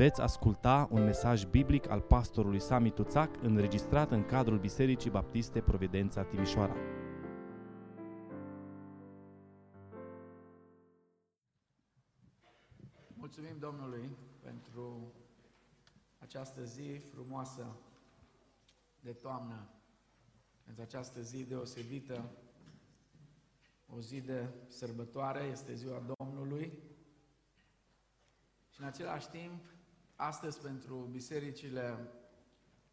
Veți asculta un mesaj biblic al pastorului Sami Tuțac înregistrat în cadrul Bisericii Baptiste Providența Timișoara. Mulțumim Domnului pentru această zi frumoasă de toamnă, pentru această zi deosebită, o zi de sărbătoare, este ziua Domnului și în același timp, astăzi pentru bisericile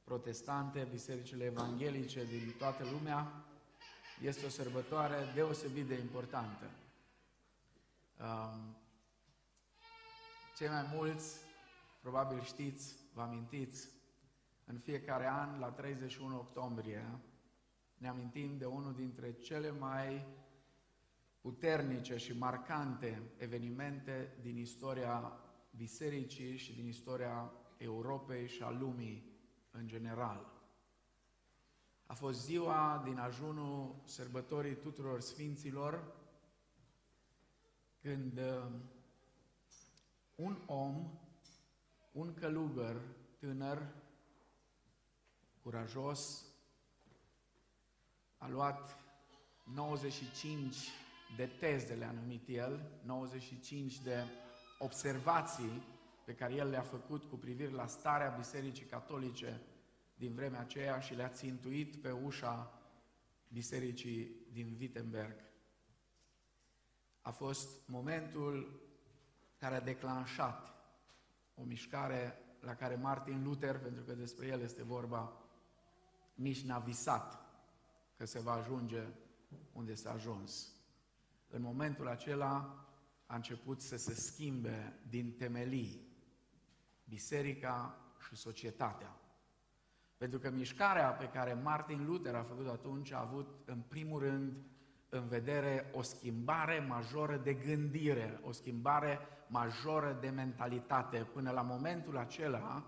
protestante, bisericile evanghelice din toată lumea, este o sărbătoare deosebit de importantă. Um, cei mai mulți, probabil știți, vă amintiți, în fiecare an, la 31 octombrie, ne amintim de unul dintre cele mai puternice și marcante evenimente din istoria bisericii și din istoria Europei și a lumii în general. A fost ziua din ajunul sărbătorii tuturor sfinților, când uh, un om, un călugăr tânăr, curajos, a luat 95 de teze, le-a numit el, 95 de observații pe care el le-a făcut cu privire la starea Bisericii Catolice din vremea aceea și le-a țintuit pe ușa Bisericii din Wittenberg. A fost momentul care a declanșat o mișcare la care Martin Luther, pentru că despre el este vorba, nici n-a visat că se va ajunge unde s-a ajuns. În momentul acela a început să se schimbe din temelii biserica și societatea. Pentru că mișcarea pe care Martin Luther a făcut atunci a avut în primul rând în vedere o schimbare majoră de gândire, o schimbare majoră de mentalitate. Până la momentul acela,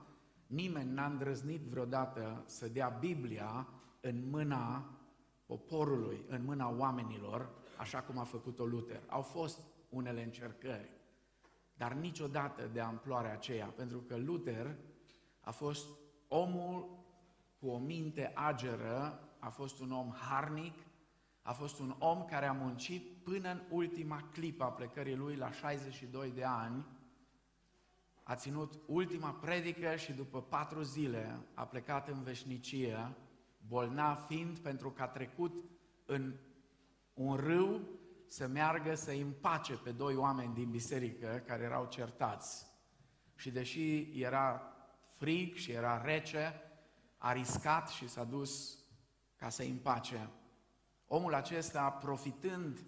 nimeni n-a îndrăznit vreodată să dea Biblia în mâna poporului, în mâna oamenilor, așa cum a făcut-o Luther. Au fost unele încercări, dar niciodată de amploarea aceea, pentru că Luther a fost omul cu o minte ageră, a fost un om harnic, a fost un om care a muncit până în ultima clipă a plecării lui la 62 de ani, a ținut ultima predică și după patru zile a plecat în veșnicie, bolnav fiind pentru că a trecut în un râu să meargă să împace pe doi oameni din biserică care erau certați. Și deși era frig și era rece, a riscat și s-a dus ca să împace. Omul acesta, profitând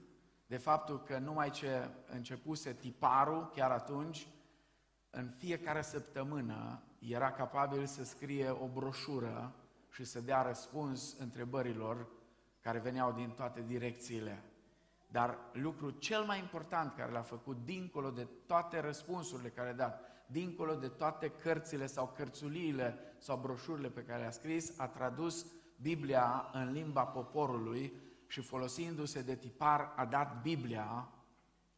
de faptul că numai ce începuse tiparul, chiar atunci, în fiecare săptămână era capabil să scrie o broșură și să dea răspuns întrebărilor care veneau din toate direcțiile. Dar lucrul cel mai important care l-a făcut, dincolo de toate răspunsurile care le-a dat, dincolo de toate cărțile sau cărțuliile sau broșurile pe care le-a scris, a tradus Biblia în limba poporului și folosindu-se de tipar a dat Biblia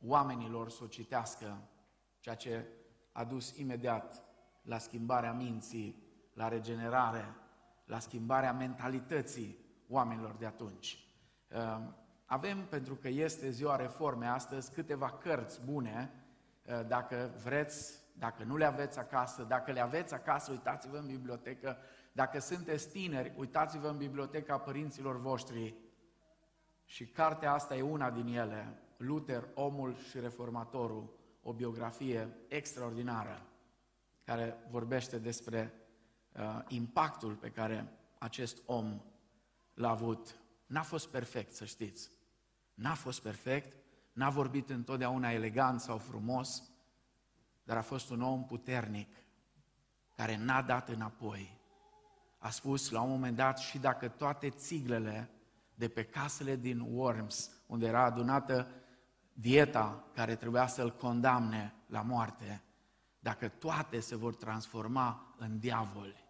oamenilor să o citească, ceea ce a dus imediat la schimbarea minții, la regenerare, la schimbarea mentalității oamenilor de atunci. Ehm, avem, pentru că este ziua reforme astăzi, câteva cărți bune, ehm, dacă vreți, dacă nu le aveți acasă, dacă le aveți acasă, uitați-vă în bibliotecă, dacă sunteți tineri, uitați-vă în biblioteca părinților voștri, și cartea asta e una din ele, Luther, omul și reformatorul, o biografie extraordinară care vorbește despre uh, impactul pe care acest om l-a avut. N-a fost perfect, să știți. N-a fost perfect, n-a vorbit întotdeauna elegant sau frumos, dar a fost un om puternic care n-a dat înapoi. A spus la un moment dat și dacă toate țiglele de pe casele din Worms, unde era adunată dieta care trebuia să-l condamne la moarte, dacă toate se vor transforma în diavoli,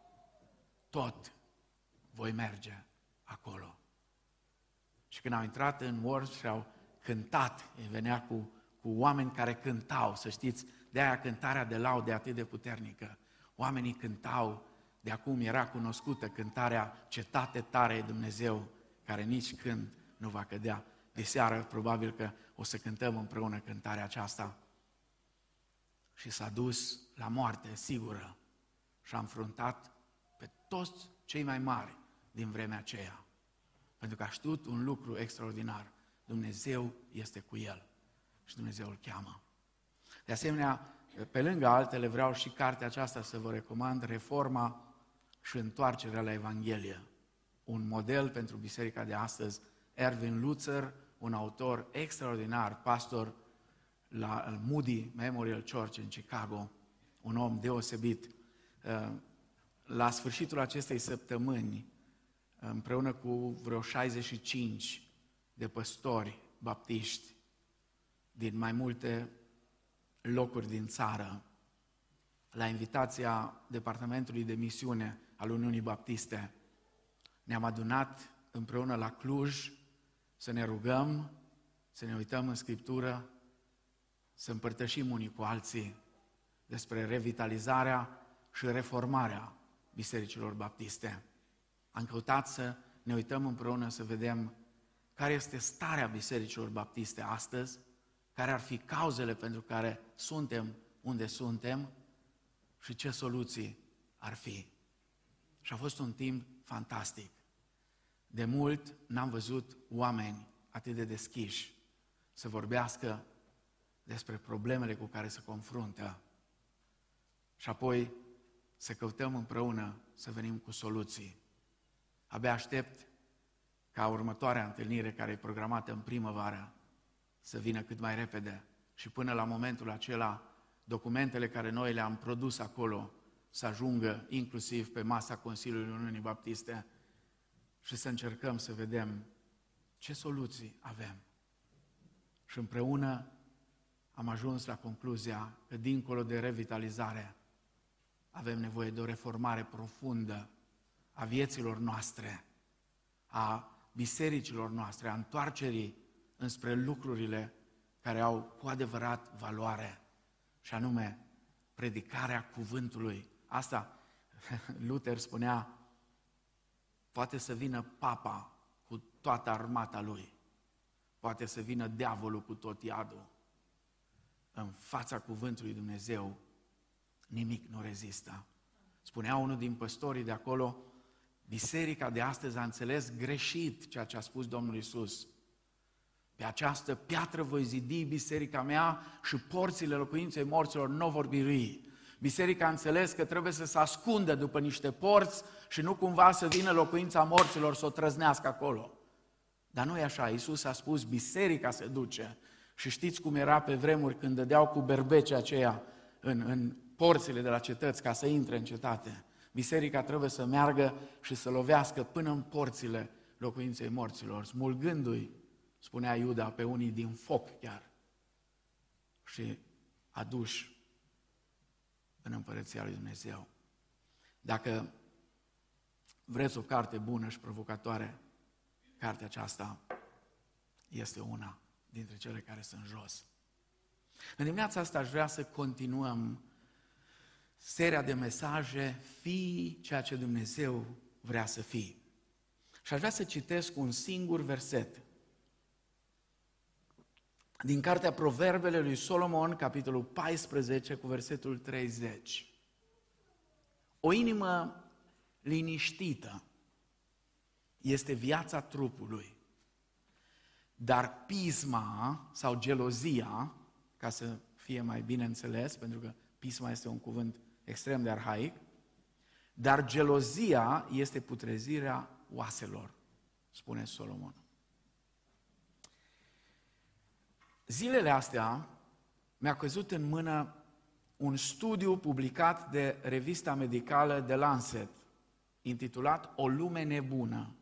tot voi merge acolo. Și când au intrat în Worms și au cântat, venea cu, cu oameni care cântau, să știți, de aia cântarea de laude atât de puternică. Oamenii cântau, de acum era cunoscută cântarea Cetate tare e Dumnezeu, care nici când nu va cădea. De seară probabil că o să cântăm împreună cântarea aceasta. Și s-a dus la moarte sigură și a înfruntat pe toți cei mai mari din vremea aceea. Pentru că a știut un lucru extraordinar. Dumnezeu este cu el și Dumnezeu îl cheamă. De asemenea, pe lângă altele, vreau și cartea aceasta să vă recomand, Reforma și întoarcerea la Evanghelie. Un model pentru biserica de astăzi, Erwin Lutzer, un autor extraordinar, pastor la Moody Memorial Church în Chicago, un om deosebit. Uh, la sfârșitul acestei săptămâni, împreună cu vreo 65 de păstori baptiști din mai multe locuri din țară, la invitația Departamentului de Misiune al Uniunii Baptiste, ne-am adunat împreună la Cluj să ne rugăm, să ne uităm în Scriptură, să împărtășim unii cu alții despre revitalizarea și reformarea bisericilor baptiste. Am căutat să ne uităm împreună să vedem care este starea bisericilor baptiste astăzi, care ar fi cauzele pentru care suntem unde suntem și ce soluții ar fi. Și a fost un timp fantastic. De mult n-am văzut oameni atât de deschiși să vorbească despre problemele cu care se confruntă și apoi să căutăm împreună să venim cu soluții. Abia aștept ca următoarea întâlnire care e programată în primăvară să vină cât mai repede și până la momentul acela documentele care noi le-am produs acolo să ajungă inclusiv pe masa Consiliului Uniunii Baptiste și să încercăm să vedem ce soluții avem. Și împreună am ajuns la concluzia că dincolo de revitalizare avem nevoie de o reformare profundă a vieților noastre, a bisericilor noastre, a întoarcerii înspre lucrurile care au cu adevărat valoare, și anume predicarea cuvântului. Asta Luther spunea, poate să vină papa cu toată armata lui, poate să vină diavolul cu tot iadul. În fața cuvântului Dumnezeu, nimic nu rezistă. Spunea unul din păstorii de acolo, biserica de astăzi a înțeles greșit ceea ce a spus Domnul Isus. Pe această piatră voi zidi biserica mea și porțile locuinței morților nu vor birui. Biserica a înțeles că trebuie să se ascundă după niște porți și nu cumva să vină locuința morților să o trăznească acolo. Dar nu e așa, Iisus a spus, biserica se duce. Și știți cum era pe vremuri când dădeau cu berbece aceea în, în porțile de la cetăți ca să intre în cetate. Biserica trebuie să meargă și să lovească până în porțile locuinței morților, smulgându-i, spunea Iuda, pe unii din foc chiar. Și aduși în împărăția lui Dumnezeu. Dacă vreți o carte bună și provocatoare, cartea aceasta este una dintre cele care sunt jos. În dimineața asta aș vrea să continuăm seria de mesaje, fii ceea ce Dumnezeu vrea să fii. Și aș vrea să citesc un singur verset din cartea Proverbele lui Solomon, capitolul 14, cu versetul 30. O inimă liniștită este viața trupului, dar pisma sau gelozia, ca să fie mai bine înțeles, pentru că pisma este un cuvânt extrem de arhaic, dar gelozia este putrezirea oaselor, spune Solomon. Zilele astea mi-a căzut în mână un studiu publicat de revista medicală The Lancet, intitulat O lume nebună.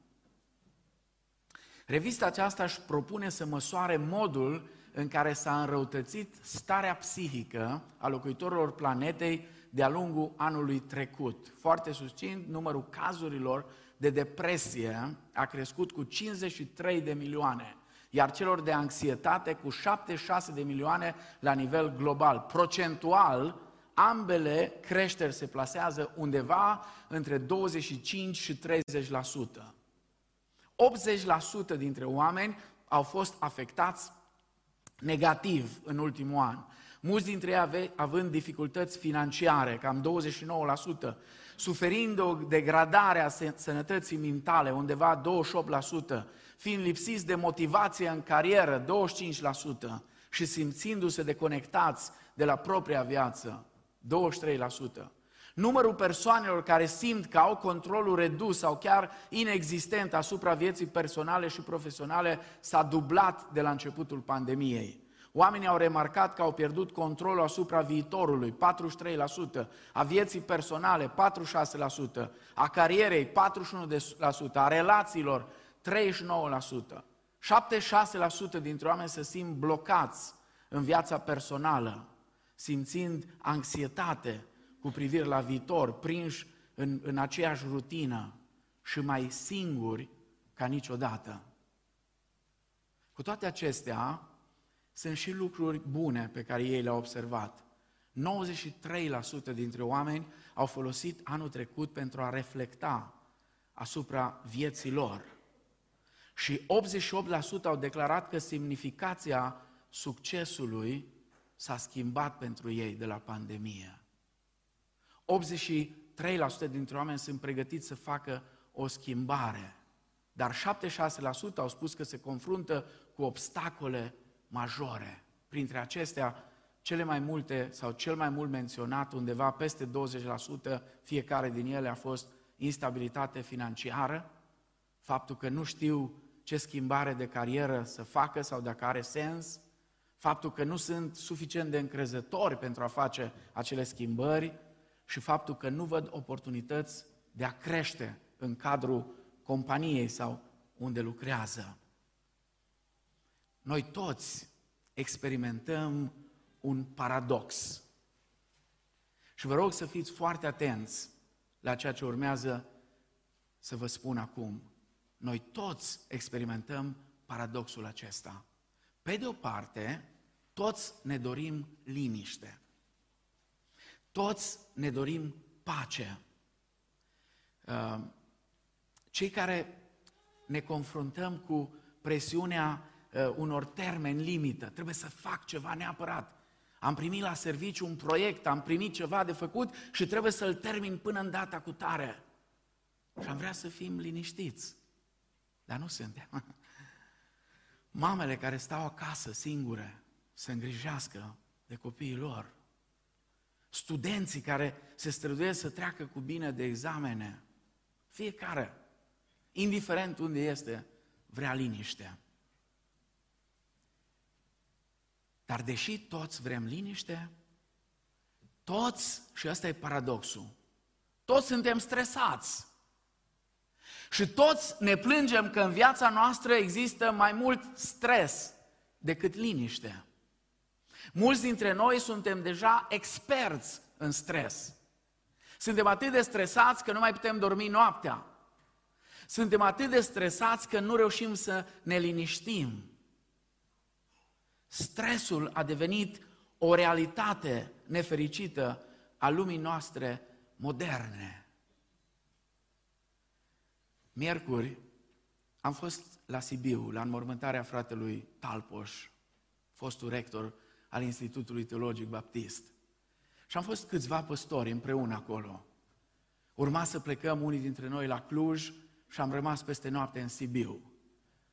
Revista aceasta își propune să măsoare modul în care s-a înrăutățit starea psihică a locuitorilor planetei de-a lungul anului trecut. Foarte susțin, numărul cazurilor de depresie a crescut cu 53 de milioane iar celor de anxietate cu 76 de milioane la nivel global. Procentual, ambele creșteri se plasează undeva între 25 și 30%. 80% dintre oameni au fost afectați negativ în ultimul an. Mulți dintre ei având dificultăți financiare, cam 29%, suferind o degradare a sănătății mentale, undeva 28%, fiind lipsiți de motivație în carieră, 25%, și simțindu-se deconectați de la propria viață, 23%. Numărul persoanelor care simt că au controlul redus sau chiar inexistent asupra vieții personale și profesionale s-a dublat de la începutul pandemiei. Oamenii au remarcat că au pierdut controlul asupra viitorului, 43%, a vieții personale, 46%, a carierei, 41%, a relațiilor, 39%. 76% dintre oameni se simt blocați în viața personală, simțind anxietate cu privire la viitor, prinși în, în aceeași rutină și mai singuri ca niciodată. Cu toate acestea, sunt și lucruri bune pe care ei le-au observat. 93% dintre oameni au folosit anul trecut pentru a reflecta asupra vieții lor. Și 88% au declarat că semnificația succesului s-a schimbat pentru ei de la pandemie. 83% dintre oameni sunt pregătiți să facă o schimbare, dar 76% au spus că se confruntă cu obstacole majore. Printre acestea, cele mai multe sau cel mai mult menționat, undeva peste 20%, fiecare din ele a fost instabilitate financiară, faptul că nu știu ce schimbare de carieră să facă sau dacă are sens, faptul că nu sunt suficient de încrezători pentru a face acele schimbări și faptul că nu văd oportunități de a crește în cadrul companiei sau unde lucrează. Noi toți experimentăm un paradox. Și vă rog să fiți foarte atenți la ceea ce urmează să vă spun acum. Noi toți experimentăm paradoxul acesta. Pe de o parte, toți ne dorim liniște. Toți ne dorim pace. Uh, cei care ne confruntăm cu presiunea uh, unor termeni limită, trebuie să fac ceva neapărat. Am primit la serviciu un proiect, am primit ceva de făcut și trebuie să-l termin până în data cu tare. Și am vrea să fim liniștiți, dar nu suntem. Mamele care stau acasă singure să îngrijească de copiii lor, studenții care se străduiesc să treacă cu bine de examene, fiecare, indiferent unde este, vrea liniște. Dar deși toți vrem liniște, toți, și ăsta e paradoxul, toți suntem stresați. Și toți ne plângem că în viața noastră există mai mult stres decât liniște. Mulți dintre noi suntem deja experți în stres. Suntem atât de stresați că nu mai putem dormi noaptea. Suntem atât de stresați că nu reușim să ne liniștim. Stresul a devenit o realitate nefericită a lumii noastre moderne. Miercuri am fost la Sibiu, la înmormântarea fratelui Talpoș, fostul rector al Institutului Teologic Baptist. Și am fost câțiva păstori împreună acolo. Urma să plecăm unii dintre noi la Cluj și am rămas peste noapte în Sibiu.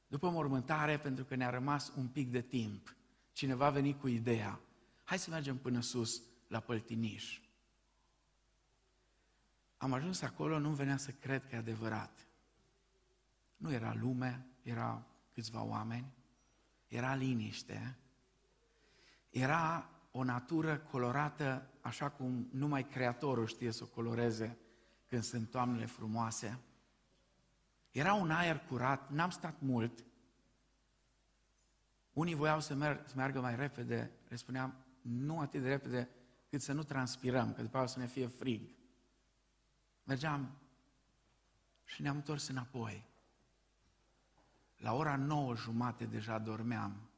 După mormântare, pentru că ne-a rămas un pic de timp, cineva a venit cu ideea, hai să mergem până sus, la Păltiniș. Am ajuns acolo, nu venea să cred că e adevărat. Nu era lume, era câțiva oameni, era liniște, era o natură colorată așa cum numai Creatorul știe să o coloreze când sunt toamnele frumoase. Era un aer curat, n-am stat mult. Unii voiau să, merg, să meargă mai repede, le spuneam, nu atât de repede cât să nu transpirăm, că după aceea să ne fie frig. Mergeam și ne-am întors înapoi. La ora nouă jumate deja dormeam.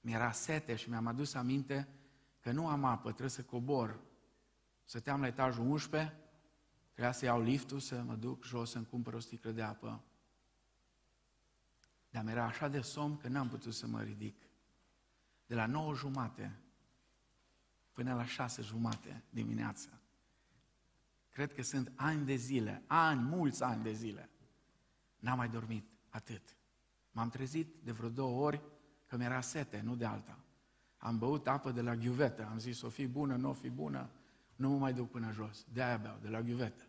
Mi-era sete și mi-am adus aminte că nu am apă, trebuie să cobor. Stăteam la etajul 11, trebuia să iau liftul, să mă duc jos să-mi cumpăr o sticlă de apă. Dar mi-era așa de somn că n-am putut să mă ridic. De la 9 jumate până la 6 jumate dimineața. Cred că sunt ani de zile, ani, mulți ani de zile. N-am mai dormit atât. M-am trezit de vreo două ori că mi-era sete, nu de alta. Am băut apă de la ghiuvetă, am zis o fi bună, nu o fi bună, nu mă mai duc până jos. De aia beau, de la ghiuvetă.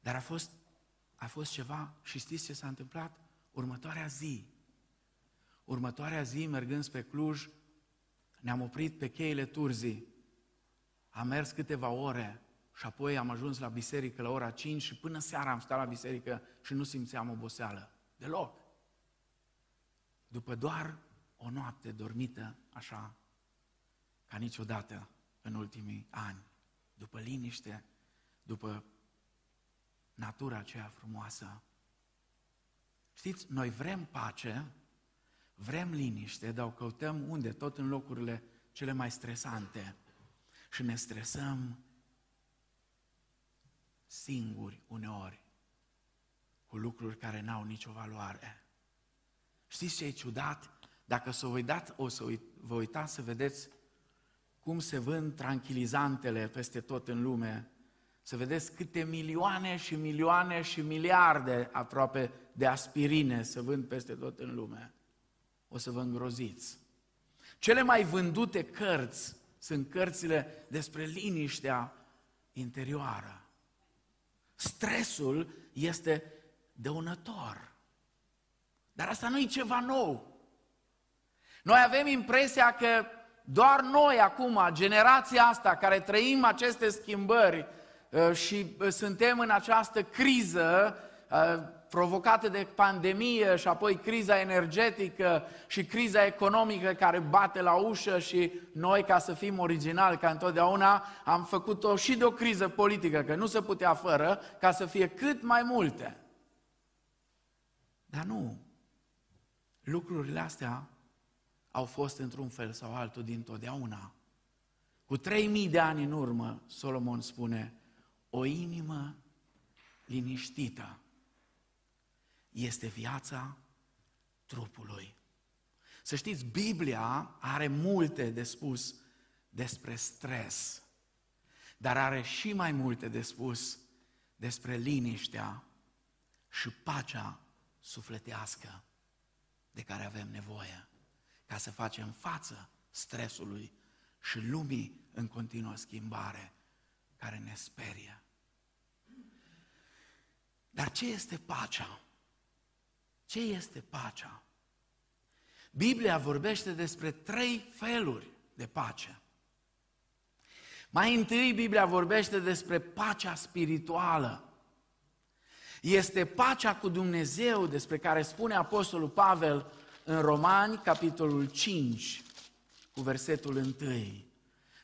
Dar a fost, a fost ceva și știți ce s-a întâmplat? Următoarea zi, următoarea zi, mergând spre Cluj, ne-am oprit pe cheile Turzii. Am mers câteva ore și apoi am ajuns la biserică la ora 5 și până seara am stat la biserică și nu simțeam oboseală. Deloc. După doar o noapte dormită așa, ca niciodată în ultimii ani, după liniște, după natura aceea frumoasă. Știți, noi vrem pace, vrem liniște, dar o căutăm unde? Tot în locurile cele mai stresante. Și ne stresăm singuri uneori cu lucruri care n-au nicio valoare. Știți ce e ciudat? Dacă să vă uitați, o să vă uitați să vedeți cum se vând tranquilizantele peste tot în lume, să vedeți câte milioane și milioane și miliarde aproape de aspirine se vând peste tot în lume. O să vă îngroziți. Cele mai vândute cărți sunt cărțile despre liniștea interioară. Stresul este dăunător. Dar asta nu e ceva nou. Noi avem impresia că doar noi acum, generația asta care trăim aceste schimbări uh, și uh, suntem în această criză uh, provocată de pandemie și apoi criza energetică și criza economică care bate la ușă și noi, ca să fim originali, ca întotdeauna, am făcut-o și de o criză politică, că nu se putea fără, ca să fie cât mai multe. Dar nu. Lucrurile astea au fost într-un fel sau altul din totdeauna. Cu trei mii de ani în urmă, Solomon spune, o inimă liniștită este viața trupului. Să știți, Biblia are multe de spus despre stres, dar are și mai multe de spus despre liniștea și pacea sufletească de care avem nevoie ca să facem față stresului și lumii în continuă schimbare care ne sperie. Dar ce este pacea? Ce este pacea? Biblia vorbește despre trei feluri de pace. Mai întâi, Biblia vorbește despre pacea spirituală. Este pacea cu Dumnezeu despre care spune Apostolul Pavel în Romani, capitolul 5, cu versetul 1.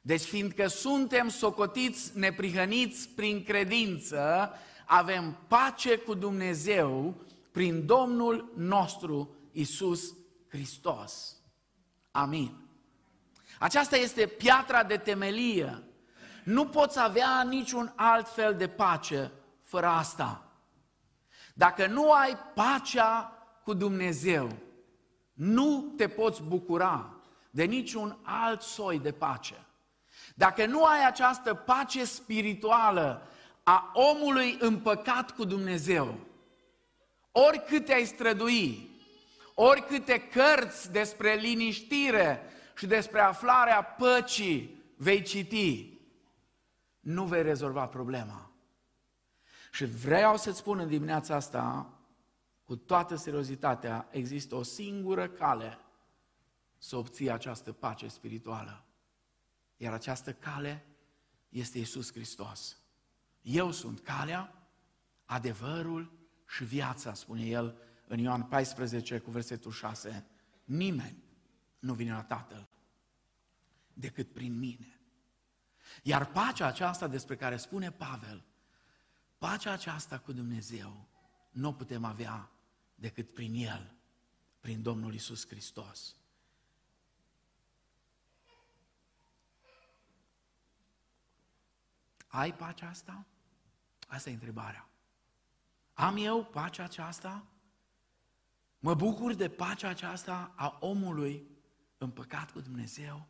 Deci, fiindcă suntem socotiți neprihăniți prin credință, avem pace cu Dumnezeu prin Domnul nostru Isus Hristos. Amin. Aceasta este piatra de temelie. Nu poți avea niciun alt fel de pace fără asta. Dacă nu ai pacea cu Dumnezeu, nu te poți bucura de niciun alt soi de pace. Dacă nu ai această pace spirituală a omului împăcat cu Dumnezeu, oricât te-ai strădui, oricâte cărți despre liniștire și despre aflarea păcii vei citi, nu vei rezolva problema. Și vreau să-ți spun în dimineața asta, cu toată seriozitatea, există o singură cale să obții această pace spirituală. Iar această cale este Isus Hristos. Eu sunt calea, adevărul și viața, spune el în Ioan 14 cu versetul 6. Nimeni nu vine la Tatăl decât prin mine. Iar pacea aceasta despre care spune Pavel, pacea aceasta cu Dumnezeu, nu o putem avea decât prin El, prin Domnul Isus Hristos. Ai pacea asta? Asta e întrebarea. Am eu pacea aceasta? Mă bucur de pacea aceasta a omului împăcat cu Dumnezeu?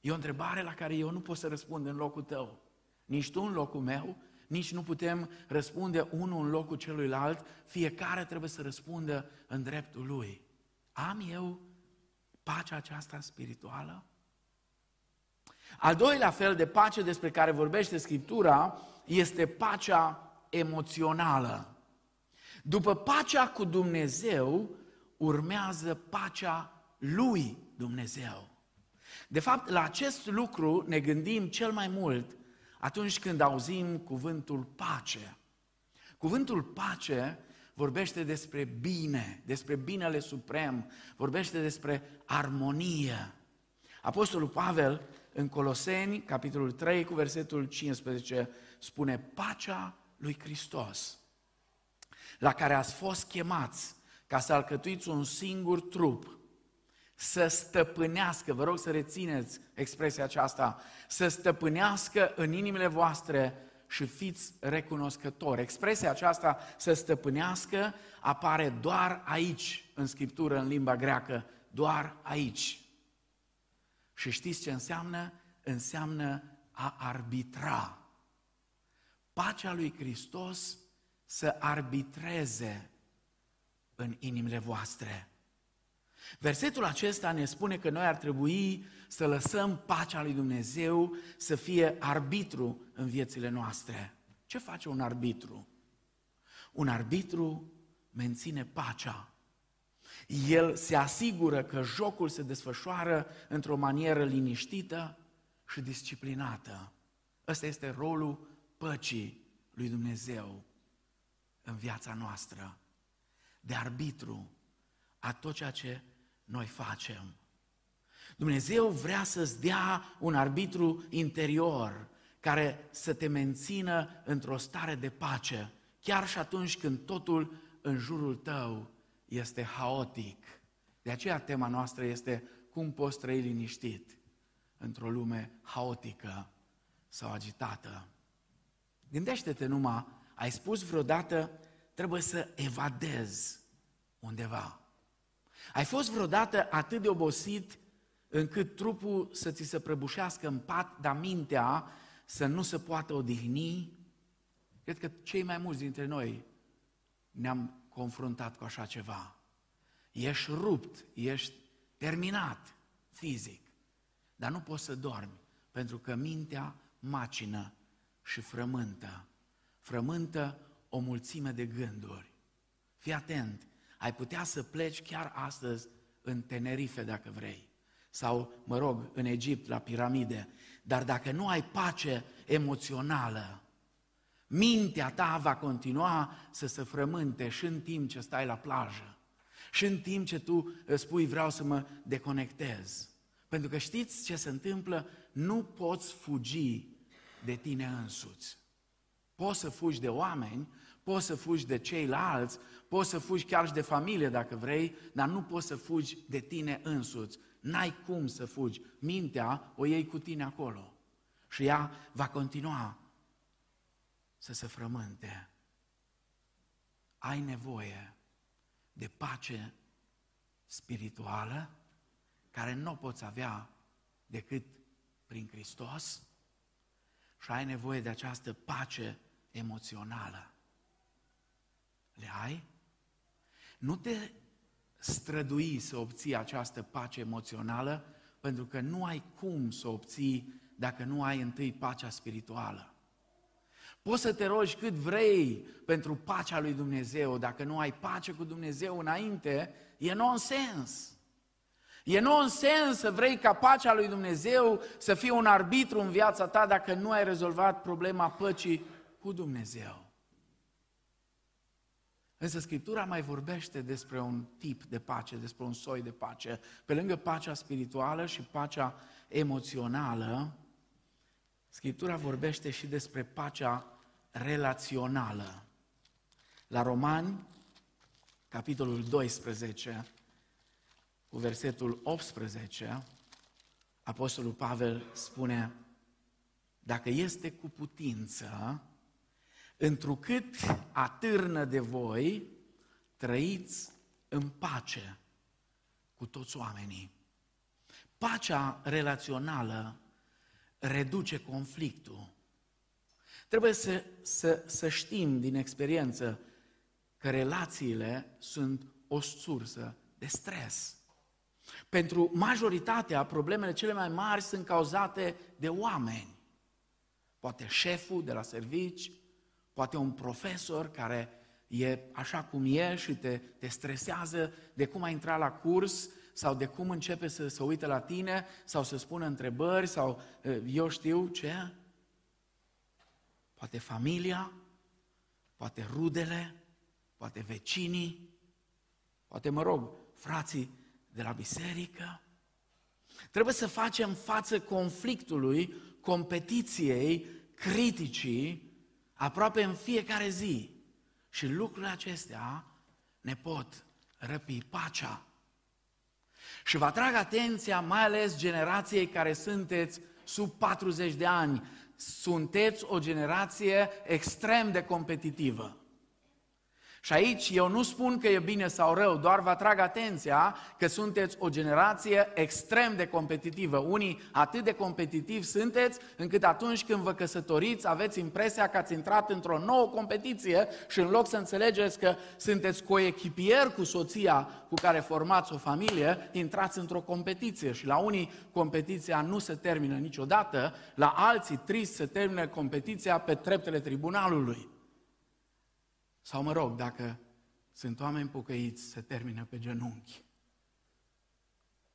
E o întrebare la care eu nu pot să răspund în locul tău. Nici tu în locul meu, nici nu putem răspunde unul în locul celuilalt, fiecare trebuie să răspundă în dreptul lui. Am eu pacea aceasta spirituală? Al doilea fel de pace despre care vorbește Scriptura este pacea emoțională. După pacea cu Dumnezeu, urmează pacea lui Dumnezeu. De fapt, la acest lucru ne gândim cel mai mult atunci când auzim cuvântul pace. Cuvântul pace vorbește despre bine, despre binele suprem, vorbește despre armonie. Apostolul Pavel în Coloseni, capitolul 3, cu versetul 15, spune pacea lui Hristos, la care ați fost chemați ca să alcătuiți un singur trup, să stăpânească, vă rog să rețineți expresia aceasta, să stăpânească în inimile voastre și fiți recunoscători. Expresia aceasta, să stăpânească, apare doar aici, în Scriptură, în limba greacă, doar aici. Și știți ce înseamnă? Înseamnă a arbitra. Pacea lui Hristos să arbitreze în inimile voastre. Versetul acesta ne spune că noi ar trebui să lăsăm pacea lui Dumnezeu să fie arbitru în viețile noastre. Ce face un arbitru? Un arbitru menține pacea. El se asigură că jocul se desfășoară într-o manieră liniștită și disciplinată. Ăsta este rolul păcii lui Dumnezeu în viața noastră. De arbitru a tot ceea ce noi facem. Dumnezeu vrea să-ți dea un arbitru interior care să te mențină într-o stare de pace, chiar și atunci când totul în jurul tău este haotic. De aceea tema noastră este cum poți trăi liniștit într-o lume haotică sau agitată. Gândește-te numai, ai spus vreodată, trebuie să evadezi undeva. Ai fost vreodată atât de obosit încât trupul să ți se prăbușească în pat, dar mintea să nu se poată odihni? Cred că cei mai mulți dintre noi ne-am confruntat cu așa ceva. Ești rupt, ești terminat fizic, dar nu poți să dormi, pentru că mintea macină și frământă. Frământă o mulțime de gânduri. Fii atent, ai putea să pleci chiar astăzi în Tenerife, dacă vrei, sau, mă rog, în Egipt, la piramide, dar dacă nu ai pace emoțională, mintea ta va continua să se frământe și în timp ce stai la plajă, și în timp ce tu spui vreau să mă deconectez. Pentru că știți ce se întâmplă? Nu poți fugi de tine însuți. Poți să fugi de oameni, poți să fugi de ceilalți, poți să fugi chiar și de familie dacă vrei, dar nu poți să fugi de tine însuți. N-ai cum să fugi. Mintea o iei cu tine acolo. Și ea va continua să se frământe. Ai nevoie de pace spirituală care nu o poți avea decât prin Hristos și ai nevoie de această pace emoțională. Le ai? Nu te strădui să obții această pace emoțională, pentru că nu ai cum să obții dacă nu ai întâi pacea spirituală. Poți să te rogi cât vrei pentru pacea lui Dumnezeu, dacă nu ai pace cu Dumnezeu înainte, e nonsens. E nonsens să vrei ca pacea lui Dumnezeu să fie un arbitru în viața ta dacă nu ai rezolvat problema păcii cu Dumnezeu. Însă Scriptura mai vorbește despre un tip de pace, despre un soi de pace. Pe lângă pacea spirituală și pacea emoțională, Scriptura vorbește și despre pacea relațională. La Romani, capitolul 12, cu versetul 18, Apostolul Pavel spune, dacă este cu putință, întrucât atârnă de voi, trăiți în pace cu toți oamenii. Pacea relațională reduce conflictul. Trebuie să, să, să știm din experiență că relațiile sunt o sursă de stres. Pentru majoritatea, problemele cele mai mari sunt cauzate de oameni. Poate șeful de la servici, poate un profesor care e așa cum e și te, te stresează de cum ai intrat la curs sau de cum începe să se uite la tine sau să spună întrebări sau eu știu ce. Poate familia, poate rudele, poate vecinii, poate, mă rog, frații de la biserică. Trebuie să facem față conflictului, competiției, criticii, aproape în fiecare zi. Și lucrurile acestea ne pot răpi pacea. Și vă atrag atenția, mai ales generației care sunteți sub 40 de ani. Sunteți o generație extrem de competitivă. Și aici eu nu spun că e bine sau rău, doar vă atrag atenția că sunteți o generație extrem de competitivă. Unii atât de competitivi sunteți încât atunci când vă căsătoriți aveți impresia că ați intrat într-o nouă competiție și în loc să înțelegeți că sunteți coechipier cu soția cu care formați o familie, intrați într-o competiție și la unii competiția nu se termină niciodată, la alții trist se termină competiția pe treptele tribunalului. Sau mă rog, dacă sunt oameni pocăiți, se termină pe genunchi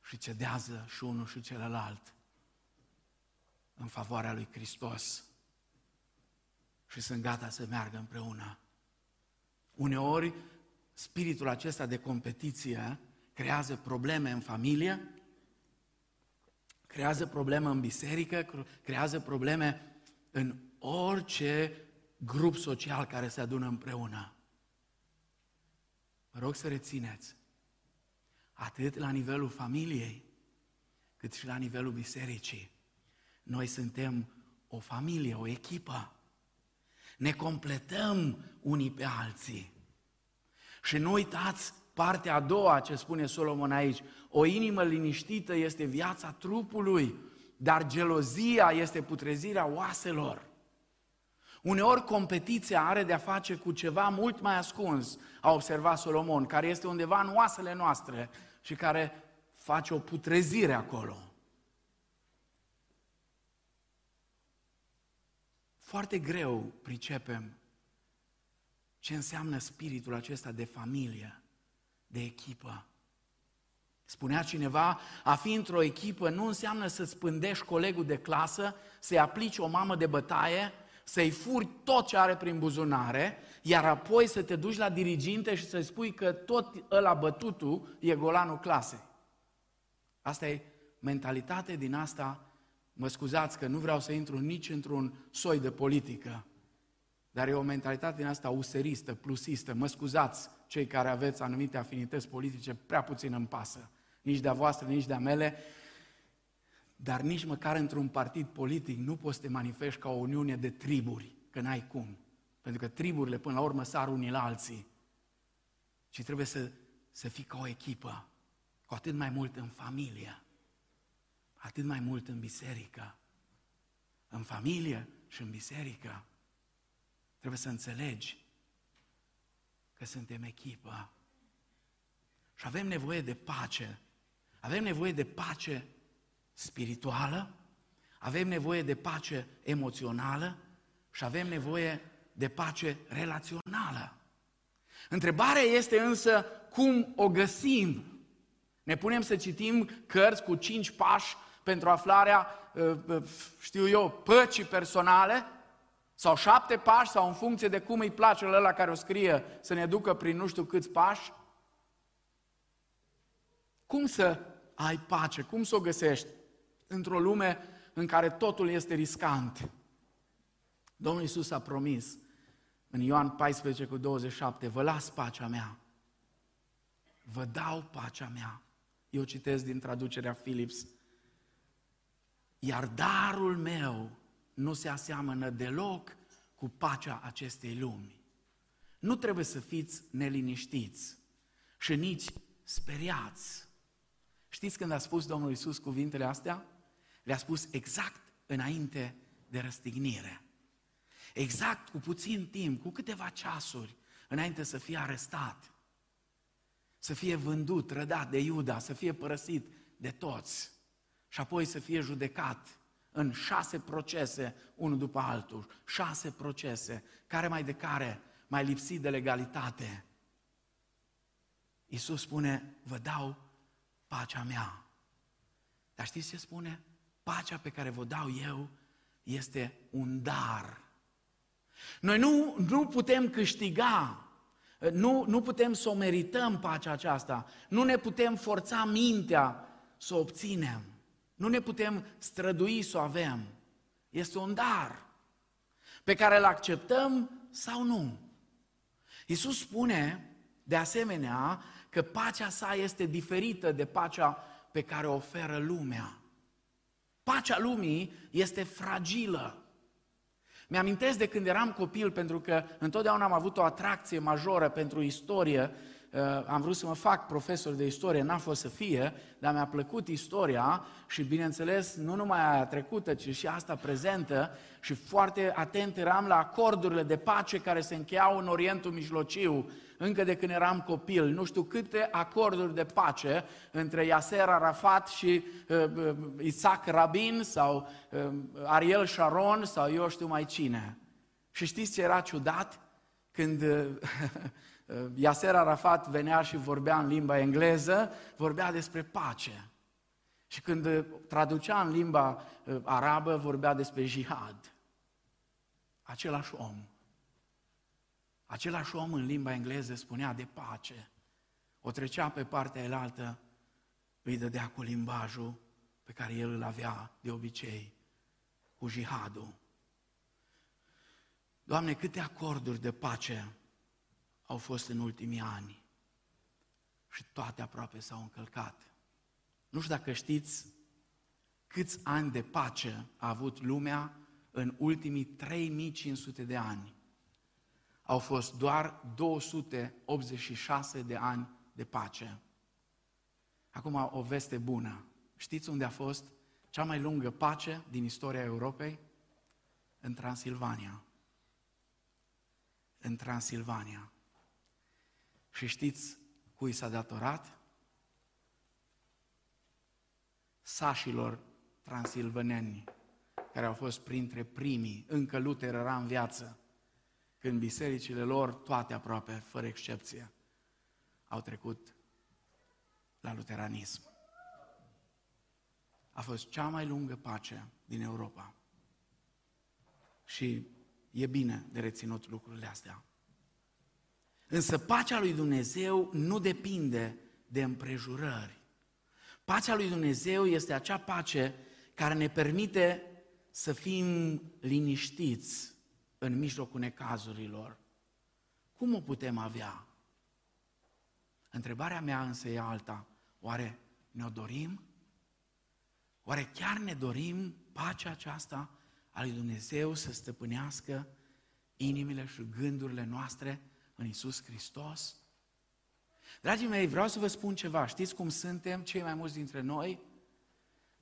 și cedează și unul și celălalt în favoarea lui Hristos și sunt gata să meargă împreună. Uneori, spiritul acesta de competiție creează probleme în familie, creează probleme în biserică, creează probleme în orice grup social care se adună împreună. Vă rog să rețineți, atât la nivelul familiei, cât și la nivelul bisericii. Noi suntem o familie, o echipă. Ne completăm unii pe alții. Și nu uitați partea a doua ce spune Solomon aici. O inimă liniștită este viața trupului, dar gelozia este putrezirea oaselor. Uneori competiția are de-a face cu ceva mult mai ascuns, a observat Solomon, care este undeva în oasele noastre și care face o putrezire acolo. Foarte greu pricepem ce înseamnă spiritul acesta de familie, de echipă. Spunea cineva, a fi într-o echipă nu înseamnă să-ți pândești colegul de clasă, să-i aplici o mamă de bătaie, să-i furi tot ce are prin buzunare, iar apoi să te duci la diriginte și să-i spui că tot ăla bătutul e golanul clasei. Asta e mentalitate din asta, mă scuzați că nu vreau să intru nici într-un soi de politică, dar e o mentalitate din asta useristă, plusistă. Mă scuzați cei care aveți anumite afinități politice, prea puțin îmi pasă. Nici de-a voastră, nici de-a mele dar nici măcar într-un partid politic nu poți să te manifesti ca o uniune de triburi, că n-ai cum. Pentru că triburile până la urmă sar unii la alții. Și trebuie să, să fii ca o echipă, cu atât mai mult în familie, atât mai mult în biserică. În familie și în biserică. Trebuie să înțelegi că suntem echipă. Și avem nevoie de pace. Avem nevoie de pace spirituală, avem nevoie de pace emoțională și avem nevoie de pace relațională. Întrebarea este însă cum o găsim. Ne punem să citim cărți cu cinci pași pentru aflarea, ă, ă, știu eu, păcii personale, sau șapte pași, sau în funcție de cum îi place la care o scrie să ne ducă prin nu știu câți pași. Cum să ai pace? Cum să o găsești? Într-o lume în care totul este riscant. Domnul Iisus a promis în Ioan 14 cu 27, vă las pacea mea, vă dau pacea mea. Eu citesc din traducerea Philips. Iar darul meu nu se aseamănă deloc cu pacea acestei lumi. Nu trebuie să fiți neliniștiți și nici speriați. Știți când a spus Domnul Isus cuvintele astea? Le-a spus exact înainte de răstignire. Exact cu puțin timp, cu câteva ceasuri, înainte să fie arestat, să fie vândut, rădat de Iuda, să fie părăsit de toți și apoi să fie judecat în șase procese, unul după altul, șase procese, care mai de care mai lipsit de legalitate. Iisus spune, vă dau pacea mea. Dar știți ce spune? Pacea pe care vă dau eu este un dar. Noi nu, nu putem câștiga, nu, nu putem să o merităm pacea aceasta, nu ne putem forța mintea să o obținem, nu ne putem strădui să o avem. Este un dar pe care îl acceptăm sau nu. Iisus spune, de asemenea, că pacea sa este diferită de pacea pe care o oferă lumea. Pacea lumii este fragilă. Mi-amintesc de când eram copil, pentru că întotdeauna am avut o atracție majoră pentru istorie. Uh, am vrut să mă fac profesor de istorie, n-a fost să fie, dar mi-a plăcut istoria și, bineînțeles, nu numai aia trecută, ci și asta prezentă și foarte atent eram la acordurile de pace care se încheiau în Orientul Mijlociu, încă de când eram copil, nu știu câte acorduri de pace între Yasser Arafat și uh, uh, Isaac Rabin sau uh, Ariel Sharon sau eu știu mai cine. Și știți ce era ciudat? Când uh, Yasser Arafat venea și vorbea în limba engleză, vorbea despre pace. Și când uh, traducea în limba uh, arabă, vorbea despre jihad. Același om. Același om în limba engleză spunea de pace. O trecea pe partea elaltă, îi dădea cu limbajul pe care el îl avea de obicei, cu jihadul. Doamne, câte acorduri de pace au fost în ultimii ani și toate aproape s-au încălcat. Nu știu dacă știți câți ani de pace a avut lumea în ultimii 3500 de ani au fost doar 286 de ani de pace. Acum o veste bună. Știți unde a fost cea mai lungă pace din istoria Europei? În Transilvania. În Transilvania. Și știți cui s-a datorat? Sașilor transilvaneni, care au fost printre primii, încă Luther era în viață, când bisericile lor, toate aproape, fără excepție, au trecut la luteranism. A fost cea mai lungă pace din Europa. Și e bine de reținut lucrurile astea. Însă pacea lui Dumnezeu nu depinde de împrejurări. Pacea lui Dumnezeu este acea pace care ne permite să fim liniștiți în mijlocul necazurilor. Cum o putem avea? Întrebarea mea însă e alta. Oare ne-o dorim? Oare chiar ne dorim pacea aceasta a lui Dumnezeu să stăpânească inimile și gândurile noastre în Isus Hristos? Dragii mei, vreau să vă spun ceva. Știți cum suntem cei mai mulți dintre noi?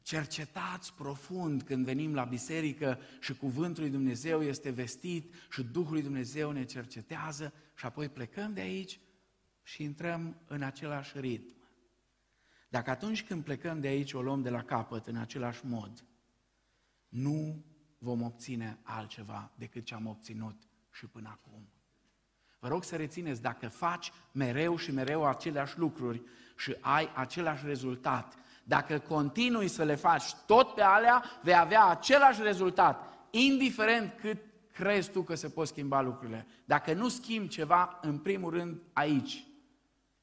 cercetați profund când venim la biserică și cuvântul lui Dumnezeu este vestit și Duhul lui Dumnezeu ne cercetează și apoi plecăm de aici și intrăm în același ritm. Dacă atunci când plecăm de aici o luăm de la capăt în același mod, nu vom obține altceva decât ce am obținut și până acum. Vă rog să rețineți, dacă faci mereu și mereu aceleași lucruri și ai același rezultat, dacă continui să le faci tot pe alea, vei avea același rezultat, indiferent cât crezi tu că se pot schimba lucrurile. Dacă nu schimbi ceva, în primul rând, aici,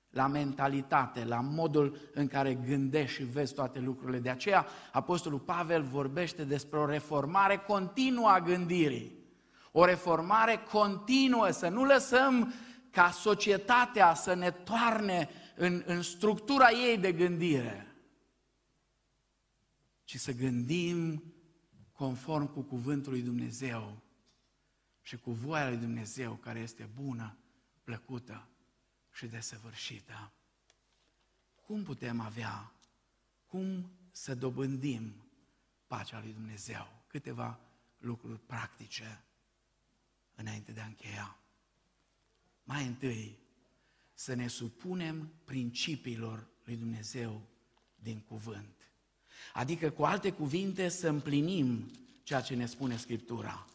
la mentalitate, la modul în care gândești și vezi toate lucrurile. De aceea, Apostolul Pavel vorbește despre o reformare continuă a gândirii. O reformare continuă, să nu lăsăm ca societatea să ne toarne în, în structura ei de gândire, ci să gândim conform cu cuvântul lui Dumnezeu și cu voia lui Dumnezeu care este bună, plăcută și desăvârșită. Cum putem avea, cum să dobândim pacea lui Dumnezeu? Câteva lucruri practice înainte de a încheia. Mai întâi, să ne supunem principiilor lui Dumnezeu din cuvânt. Adică, cu alte cuvinte, să împlinim ceea ce ne spune Scriptura.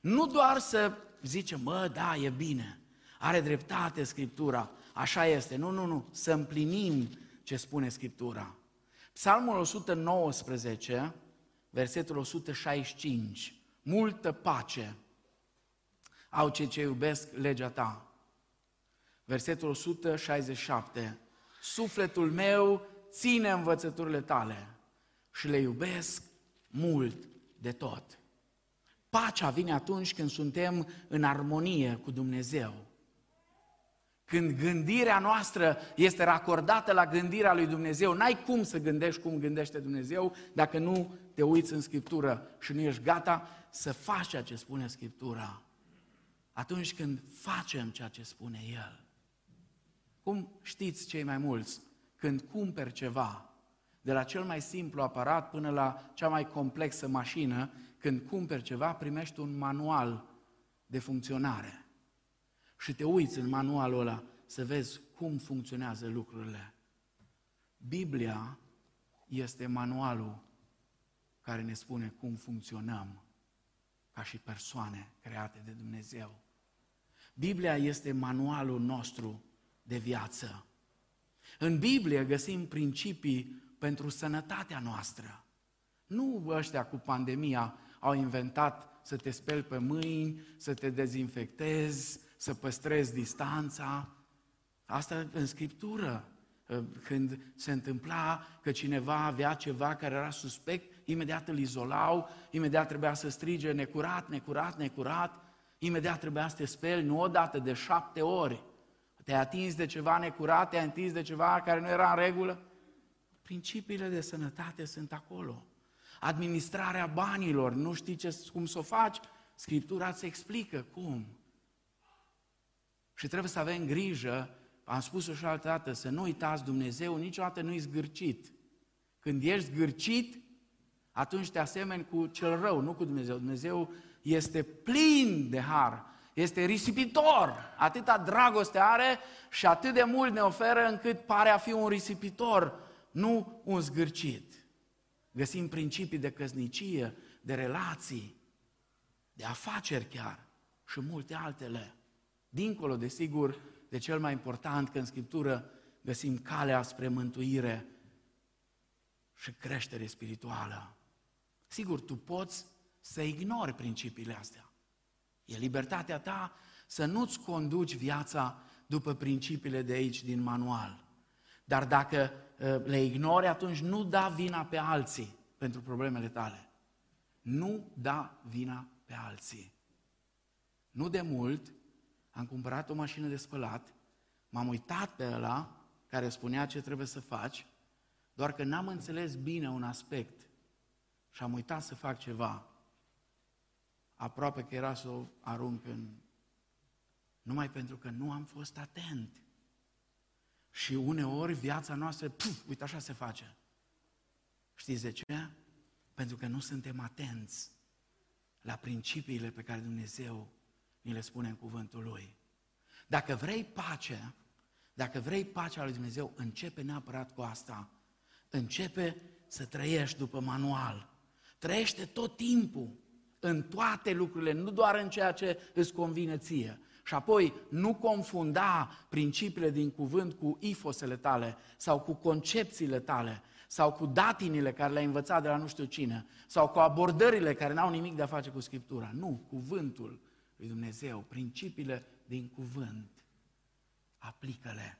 Nu doar să zicem, mă, da, e bine, are dreptate Scriptura, așa este. Nu, nu, nu, să împlinim ce spune Scriptura. Psalmul 119, versetul 165, multă pace au cei ce iubesc legea ta. Versetul 167, sufletul meu ține învățăturile tale și le iubesc mult de tot. Pacea vine atunci când suntem în armonie cu Dumnezeu. Când gândirea noastră este racordată la gândirea lui Dumnezeu, n-ai cum să gândești cum gândește Dumnezeu dacă nu te uiți în Scriptură și nu ești gata să faci ceea ce spune Scriptura. Atunci când facem ceea ce spune El. Cum știți cei mai mulți, când cumperi ceva, de la cel mai simplu aparat până la cea mai complexă mașină, când cumperi ceva, primești un manual de funcționare. Și te uiți în manualul ăla să vezi cum funcționează lucrurile. Biblia este manualul care ne spune cum funcționăm ca și persoane create de Dumnezeu. Biblia este manualul nostru de viață. În Biblie găsim principii pentru sănătatea noastră. Nu ăștia cu pandemia au inventat să te speli pe mâini, să te dezinfectezi, să păstrezi distanța. Asta în Scriptură. Când se întâmpla că cineva avea ceva care era suspect, imediat îl izolau, imediat trebuia să strige necurat, necurat, necurat, imediat trebuia să te speli, nu odată, de șapte ori. Te-ai atins de ceva necurat, te-ai atins de ceva care nu era în regulă. Principiile de sănătate sunt acolo. Administrarea banilor, nu știi ce, cum să o faci? Scriptura îți explică cum. Și trebuie să avem grijă, am spus-o și altă dată, să nu uitați, Dumnezeu niciodată nu-i zgârcit. Când ești zgârcit, atunci te asemeni cu cel rău, nu cu Dumnezeu. Dumnezeu este plin de har, este risipitor. Atâta dragoste are și atât de mult ne oferă încât pare a fi un risipitor, nu un zgârcit. Găsim principii de căsnicie, de relații, de afaceri chiar și multe altele. Dincolo, desigur, de cel mai important că în Scriptură găsim calea spre mântuire și creștere spirituală. Sigur, tu poți să ignori principiile astea. E libertatea ta să nu-ți conduci viața după principiile de aici din manual. Dar dacă ă, le ignori, atunci nu da vina pe alții pentru problemele tale. Nu da vina pe alții. Nu de mult am cumpărat o mașină de spălat, m-am uitat pe ăla care spunea ce trebuie să faci, doar că n-am înțeles bine un aspect și am uitat să fac ceva. Aproape că era să o arunc în... Numai pentru că nu am fost atent. Și uneori viața noastră, puf, uite așa se face. Știți de ce? Pentru că nu suntem atenți la principiile pe care Dumnezeu ni le spune în cuvântul Lui. Dacă vrei pace, dacă vrei pacea lui Dumnezeu, începe neapărat cu asta. Începe să trăiești după manual. Trăiește tot timpul, în toate lucrurile, nu doar în ceea ce îți convine ție. Și apoi nu confunda principiile din cuvânt cu ifosele tale sau cu concepțiile tale sau cu datinile care le-ai învățat de la nu știu cine sau cu abordările care n-au nimic de a face cu Scriptura. Nu, cuvântul lui Dumnezeu, principiile din cuvânt, aplică-le.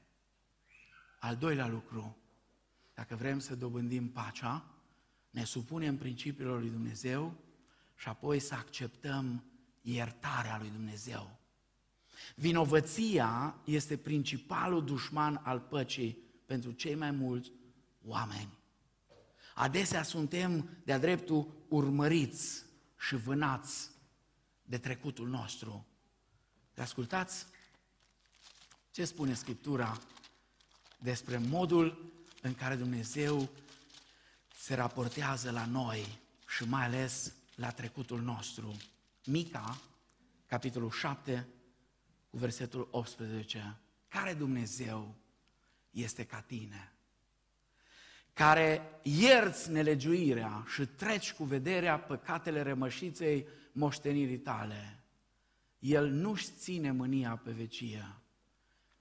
Al doilea lucru, dacă vrem să dobândim pacea, ne supunem principiilor lui Dumnezeu și apoi să acceptăm iertarea lui Dumnezeu. Vinovăția este principalul dușman al păcii pentru cei mai mulți oameni. Adesea suntem de-a dreptul urmăriți și vânați de trecutul nostru. De ascultați ce spune Scriptura despre modul în care Dumnezeu se raportează la noi și mai ales la trecutul nostru. Mica, capitolul 7, cu versetul 18. Care Dumnezeu este ca tine? Care ierți nelegiuirea și treci cu vederea păcatele rămășiței moștenirii tale. El nu-și ține mânia pe vecie,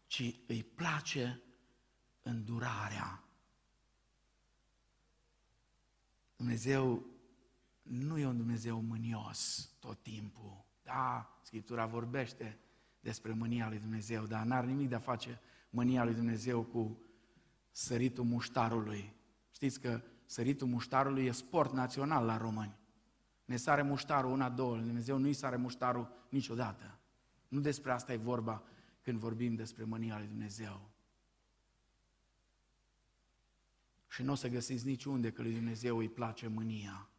ci îi place îndurarea. Dumnezeu nu e un Dumnezeu mânios tot timpul. Da, Scriptura vorbește despre mânia lui Dumnezeu, dar n-are nimic de a face mânia lui Dumnezeu cu săritul muștarului. Știți că săritul muștarului e sport național la români. Ne sare muștarul una, două, Dumnezeu nu-i sare muștarul niciodată. Nu despre asta e vorba când vorbim despre mânia lui Dumnezeu. Și nu o să găsiți niciunde că lui Dumnezeu îi place mânia.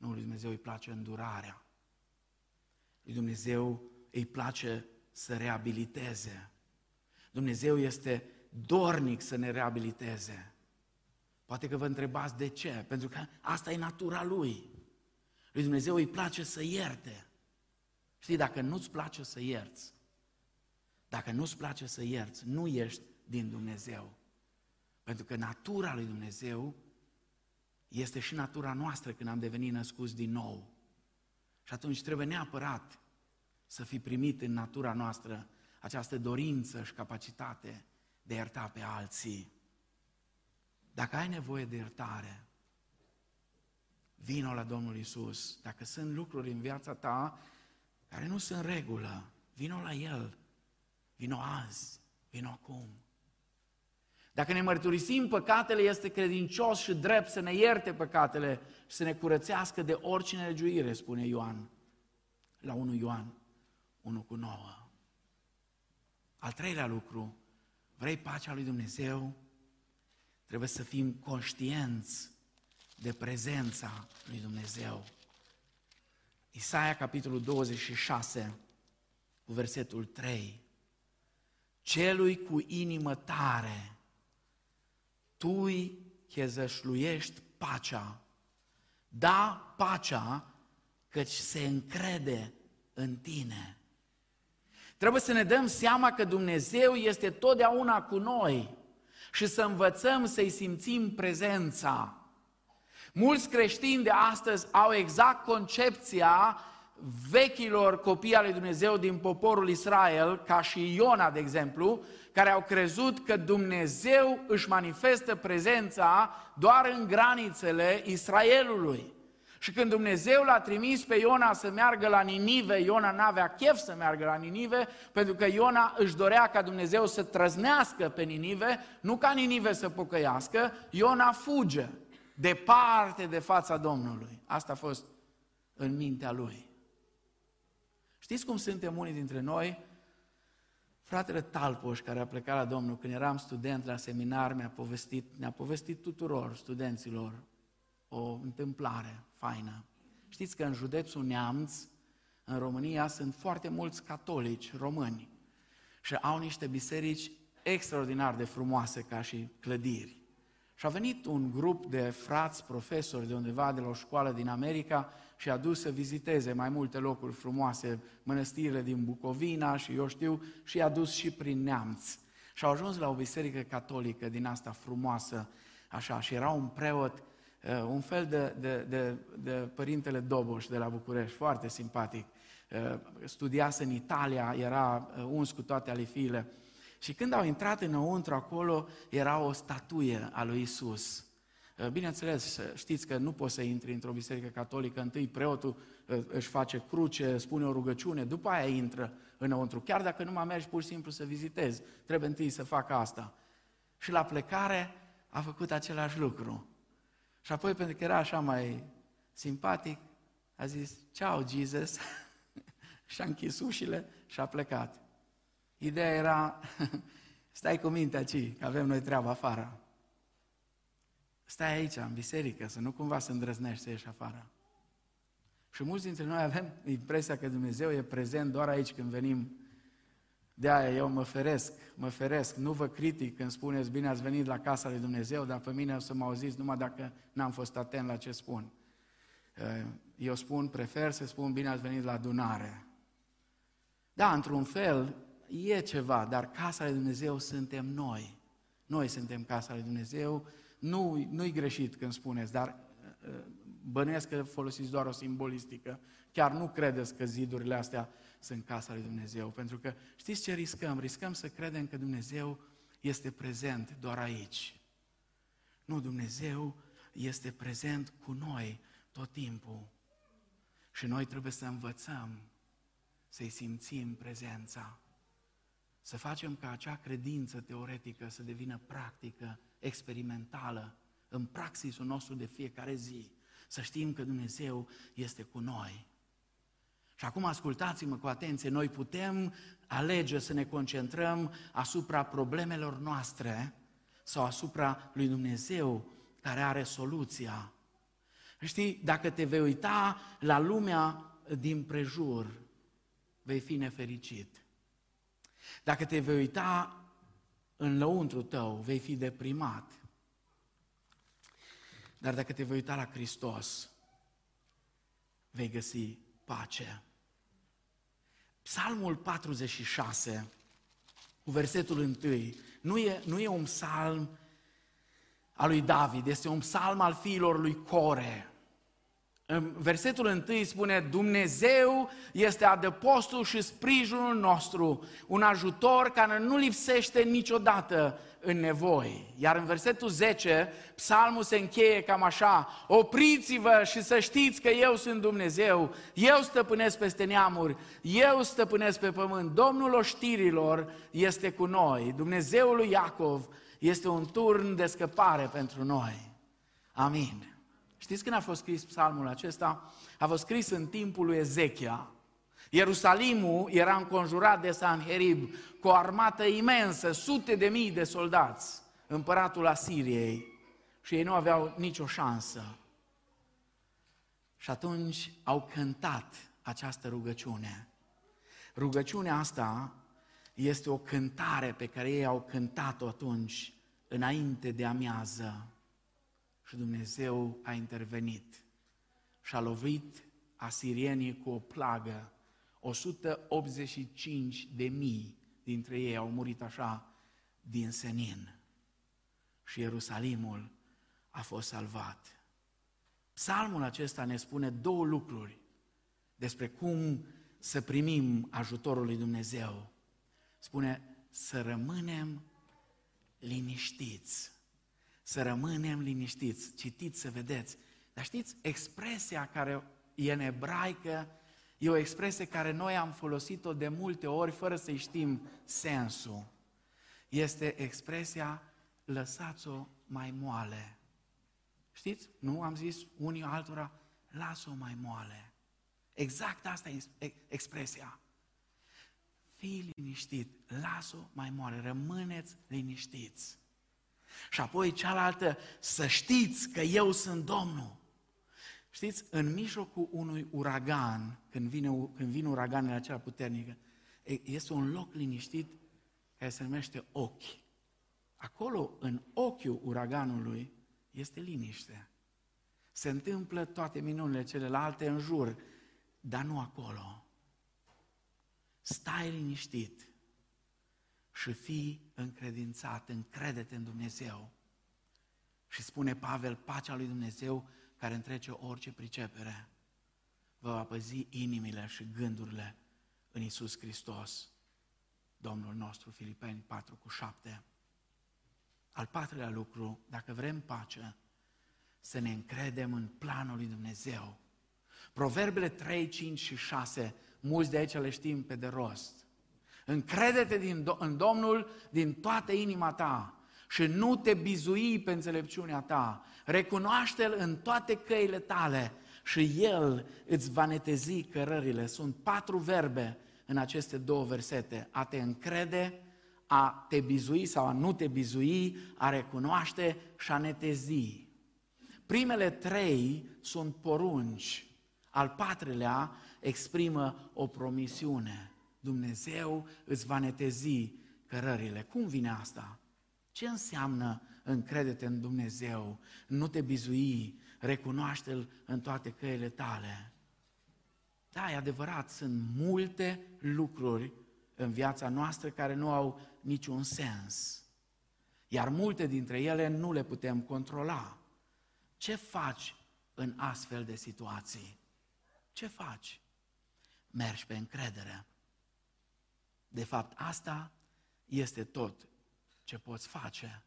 Nu, lui Dumnezeu îi place îndurarea. Lui Dumnezeu îi place să reabiliteze. Dumnezeu este dornic să ne reabiliteze. Poate că vă întrebați de ce, pentru că asta e natura Lui. Lui Dumnezeu îi place să ierte. Știi, dacă nu-ți place să ierți, dacă nu-ți place să ierți, nu ești din Dumnezeu. Pentru că natura lui Dumnezeu este și natura noastră când am devenit născuți din nou. Și atunci trebuie neapărat să fi primit în natura noastră această dorință și capacitate de a ierta pe alții. Dacă ai nevoie de iertare, vino la Domnul Isus. Dacă sunt lucruri în viața ta care nu sunt regulă, vino la El. Vino azi, vino acum. Dacă ne mărturisim păcatele, este credincios și drept să ne ierte păcatele și să ne curățească de orice nelegiuire, spune Ioan, la 1 Ioan 1 cu 9. Al treilea lucru, vrei pacea lui Dumnezeu? Trebuie să fim conștienți de prezența lui Dumnezeu. Isaia, capitolul 26, cu versetul 3. Celui cu inimă tare, tu îi chezășluiești pacea. Da, pacea, căci se încrede în tine. Trebuie să ne dăm seama că Dumnezeu este totdeauna cu noi și să învățăm să-i simțim prezența. Mulți creștini de astăzi au exact concepția vechilor copii ale Dumnezeu din poporul Israel, ca și Iona, de exemplu, care au crezut că Dumnezeu își manifestă prezența doar în granițele Israelului. Și când Dumnezeu l-a trimis pe Iona să meargă la Ninive, Iona n-avea chef să meargă la Ninive, pentru că Iona își dorea ca Dumnezeu să trăznească pe Ninive, nu ca Ninive să pocăiască, Iona fuge departe de fața Domnului. Asta a fost în mintea lui. Știți cum suntem unii dintre noi? Fratele Talpoș, care a plecat la Domnul când eram student la seminar, mi-a povestit, ne-a povestit tuturor studenților o întâmplare faină. Știți că în județul Neamț, în România, sunt foarte mulți catolici români și au niște biserici extraordinar de frumoase ca și clădiri. Și a venit un grup de frați profesori de undeva de la o școală din America și a dus să viziteze mai multe locuri frumoase, mănăstirile din Bucovina și eu știu, și a dus și prin Neamț. Și au ajuns la o biserică catolică din asta frumoasă, așa, și era un preot Uh, un fel de, de, de, de părintele Doboș de la București, foarte simpatic. Uh, studiase în Italia, era uh, uns cu toate alifiile. Și când au intrat înăuntru acolo, era o statuie a lui Isus. Bineînțeles, știți că nu poți să intri într-o biserică catolică, întâi preotul își face cruce, spune o rugăciune, după aia intră înăuntru. Chiar dacă nu mai mergi pur și simplu să vizitezi, trebuie întâi să facă asta. Și la plecare a făcut același lucru. Și apoi, pentru că era așa mai simpatic, a zis, ceau, Jesus, și a închis ușile și a plecat. Ideea era, Stai cu mintea aici, că avem noi treaba afară. Stai aici, în biserică, să nu cumva să îndrăznești să ieși afară. Și mulți dintre noi avem impresia că Dumnezeu e prezent doar aici când venim. De aia eu mă feresc, mă feresc, nu vă critic când spuneți bine ați venit la casa lui Dumnezeu, dar pe mine o să mă auziți numai dacă n-am fost atent la ce spun. Eh, eu spun, prefer să spun bine ați venit la adunare. Da, într-un fel, e ceva, dar casa lui Dumnezeu suntem noi. Noi suntem casa lui Dumnezeu. Nu, nu-i greșit când spuneți, dar eh, bănuiesc că folosiți doar o simbolistică. Chiar nu credeți că zidurile astea sunt casa lui Dumnezeu. Pentru că știți ce riscăm? Riscăm să credem că Dumnezeu este prezent doar aici. Nu, Dumnezeu este prezent cu noi tot timpul. Și noi trebuie să învățăm să-i simțim prezența. Să facem ca acea credință teoretică să devină practică, experimentală, în praxisul nostru de fiecare zi. Să știm că Dumnezeu este cu noi. Și acum ascultați-mă cu atenție, noi putem alege să ne concentrăm asupra problemelor noastre sau asupra lui Dumnezeu care are soluția. Știi, dacă te vei uita la lumea din prejur, vei fi nefericit. Dacă te vei uita în lăuntru tău, vei fi deprimat. Dar dacă te vei uita la Hristos, vei găsi pace. Psalmul 46, cu versetul 1, nu e, nu e un psalm al lui David, este un psalm al fiilor lui Core. În versetul 1 spune, Dumnezeu este adăpostul și sprijinul nostru, un ajutor care nu lipsește niciodată în nevoi. Iar în versetul 10, psalmul se încheie cam așa, opriți-vă și să știți că eu sunt Dumnezeu, eu stăpânesc peste neamuri, eu stăpânesc pe pământ, Domnul oștirilor este cu noi, Dumnezeul lui Iacov este un turn de scăpare pentru noi. Amin. Știți când a fost scris psalmul acesta? A fost scris în timpul lui Ezechia. Ierusalimul era înconjurat de Sanherib cu o armată imensă, sute de mii de soldați, împăratul Asiriei, și ei nu aveau nicio șansă. Și atunci au cântat această rugăciune. Rugăciunea asta este o cântare pe care ei au cântat-o atunci, înainte de amiază. Și Dumnezeu a intervenit și a lovit asirienii cu o plagă. 185 de mii dintre ei au murit așa din senin. Și Ierusalimul a fost salvat. Psalmul acesta ne spune două lucruri despre cum să primim ajutorul lui Dumnezeu. Spune să rămânem liniștiți să rămânem liniștiți. Citiți să vedeți. Dar știți, expresia care e în ebraică e o expresie care noi am folosit-o de multe ori fără să-i știm sensul. Este expresia lăsați-o mai moale. Știți? Nu am zis unii altora, lasă-o mai moale. Exact asta e expresia. Fii liniștit, lasă-o mai moale, rămâneți liniștiți. Și apoi cealaltă, să știți că eu sunt Domnul. Știți, în mijlocul unui uragan, când vine, când vine uraganele acelea puternică, este un loc liniștit care se numește ochi. Acolo, în ochiul uraganului, este liniște. Se întâmplă toate minunile celelalte în jur, dar nu acolo. Stai liniștit și fii încredințat, încredete în Dumnezeu. Și spune Pavel, pacea lui Dumnezeu care întrece orice pricepere, vă va păzi inimile și gândurile în Isus Hristos, Domnul nostru, Filipeni 4 cu 7. Al patrulea lucru, dacă vrem pace, să ne încredem în planul lui Dumnezeu. Proverbele 3, 5 și 6, mulți de aici le știm pe de rost. Încrede-te din, în Domnul din toată inima ta și nu te bizui pe înțelepciunea ta. Recunoaște-L în toate căile tale și El îți va netezi cărările. Sunt patru verbe în aceste două versete. A te încrede, a te bizui sau a nu te bizui, a recunoaște și a netezi. Primele trei sunt porunci, al patrulea exprimă o promisiune. Dumnezeu îți va netezi cărările. Cum vine asta? Ce înseamnă încredete în Dumnezeu, nu te bizui, recunoaște-L în toate căile tale? Da, e adevărat, sunt multe lucruri în viața noastră care nu au niciun sens. Iar multe dintre ele nu le putem controla. Ce faci în astfel de situații? Ce faci? Mergi pe încredere. De fapt, asta este tot ce poți face.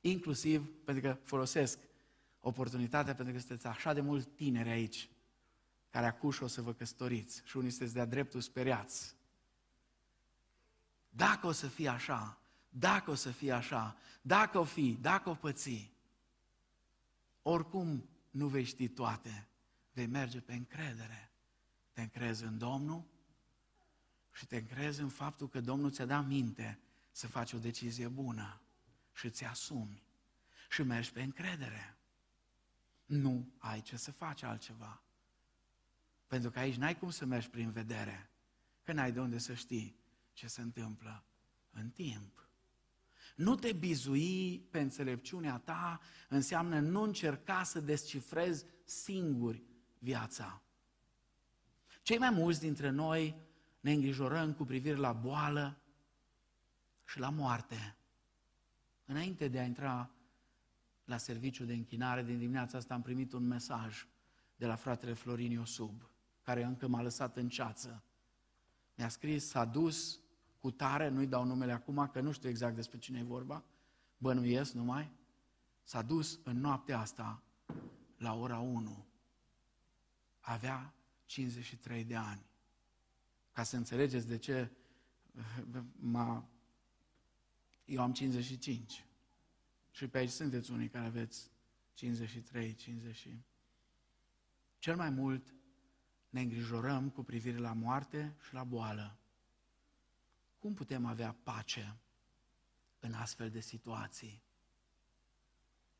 Inclusiv pentru că folosesc oportunitatea pentru că sunteți așa de mulți tineri aici care acuși o să vă căsătoriți și unii sunteți de-a dreptul speriați. Dacă o să fie așa, dacă o să fie așa, dacă o fi, dacă o păți, oricum nu vei ști toate, vei merge pe încredere. Te încrezi în Domnul și te încrezi în faptul că Domnul ți-a dat minte să faci o decizie bună și ți asumi și mergi pe încredere. Nu ai ce să faci altceva. Pentru că aici n-ai cum să mergi prin vedere, că n-ai de unde să știi ce se întâmplă în timp. Nu te bizui pe înțelepciunea ta înseamnă nu încerca să descifrezi singuri viața. Cei mai mulți dintre noi ne îngrijorăm cu privire la boală și la moarte. Înainte de a intra la serviciu de închinare din dimineața asta am primit un mesaj de la fratele Florin Iosub, care încă m-a lăsat în ceață. Mi-a scris, s-a dus cu tare, nu-i dau numele acum, că nu știu exact despre cine e vorba, bănuiesc numai, s-a dus în noaptea asta la ora 1. Avea 53 de ani. Ca să înțelegeți de ce m-a... eu am 55. Și pe aici sunteți unii care aveți 53, 50. Cel mai mult ne îngrijorăm cu privire la moarte și la boală. Cum putem avea pace în astfel de situații?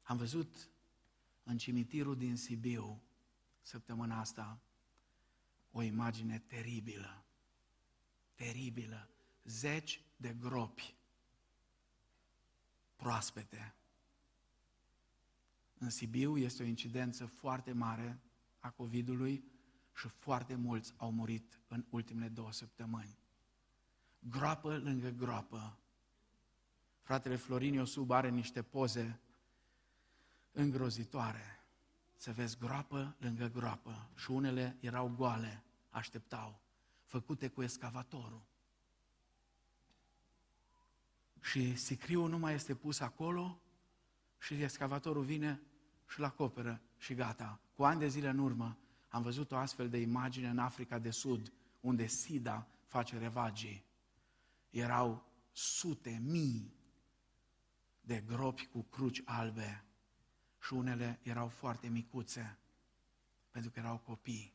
Am văzut în cimitirul din Sibiu săptămâna asta o imagine teribilă, teribilă, zeci de gropi proaspete. În Sibiu este o incidență foarte mare a COVID-ului și foarte mulți au murit în ultimele două săptămâni groapă lângă groapă. Fratele Florin Iosub are niște poze îngrozitoare. Să vezi groapă lângă groapă și unele erau goale, așteptau, făcute cu escavatorul. Și sicriul nu mai este pus acolo și escavatorul vine și-l acoperă și gata. Cu ani de zile în urmă am văzut o astfel de imagine în Africa de Sud, unde SIDA face revagii erau sute, mii de gropi cu cruci albe și unele erau foarte micuțe, pentru că erau copii.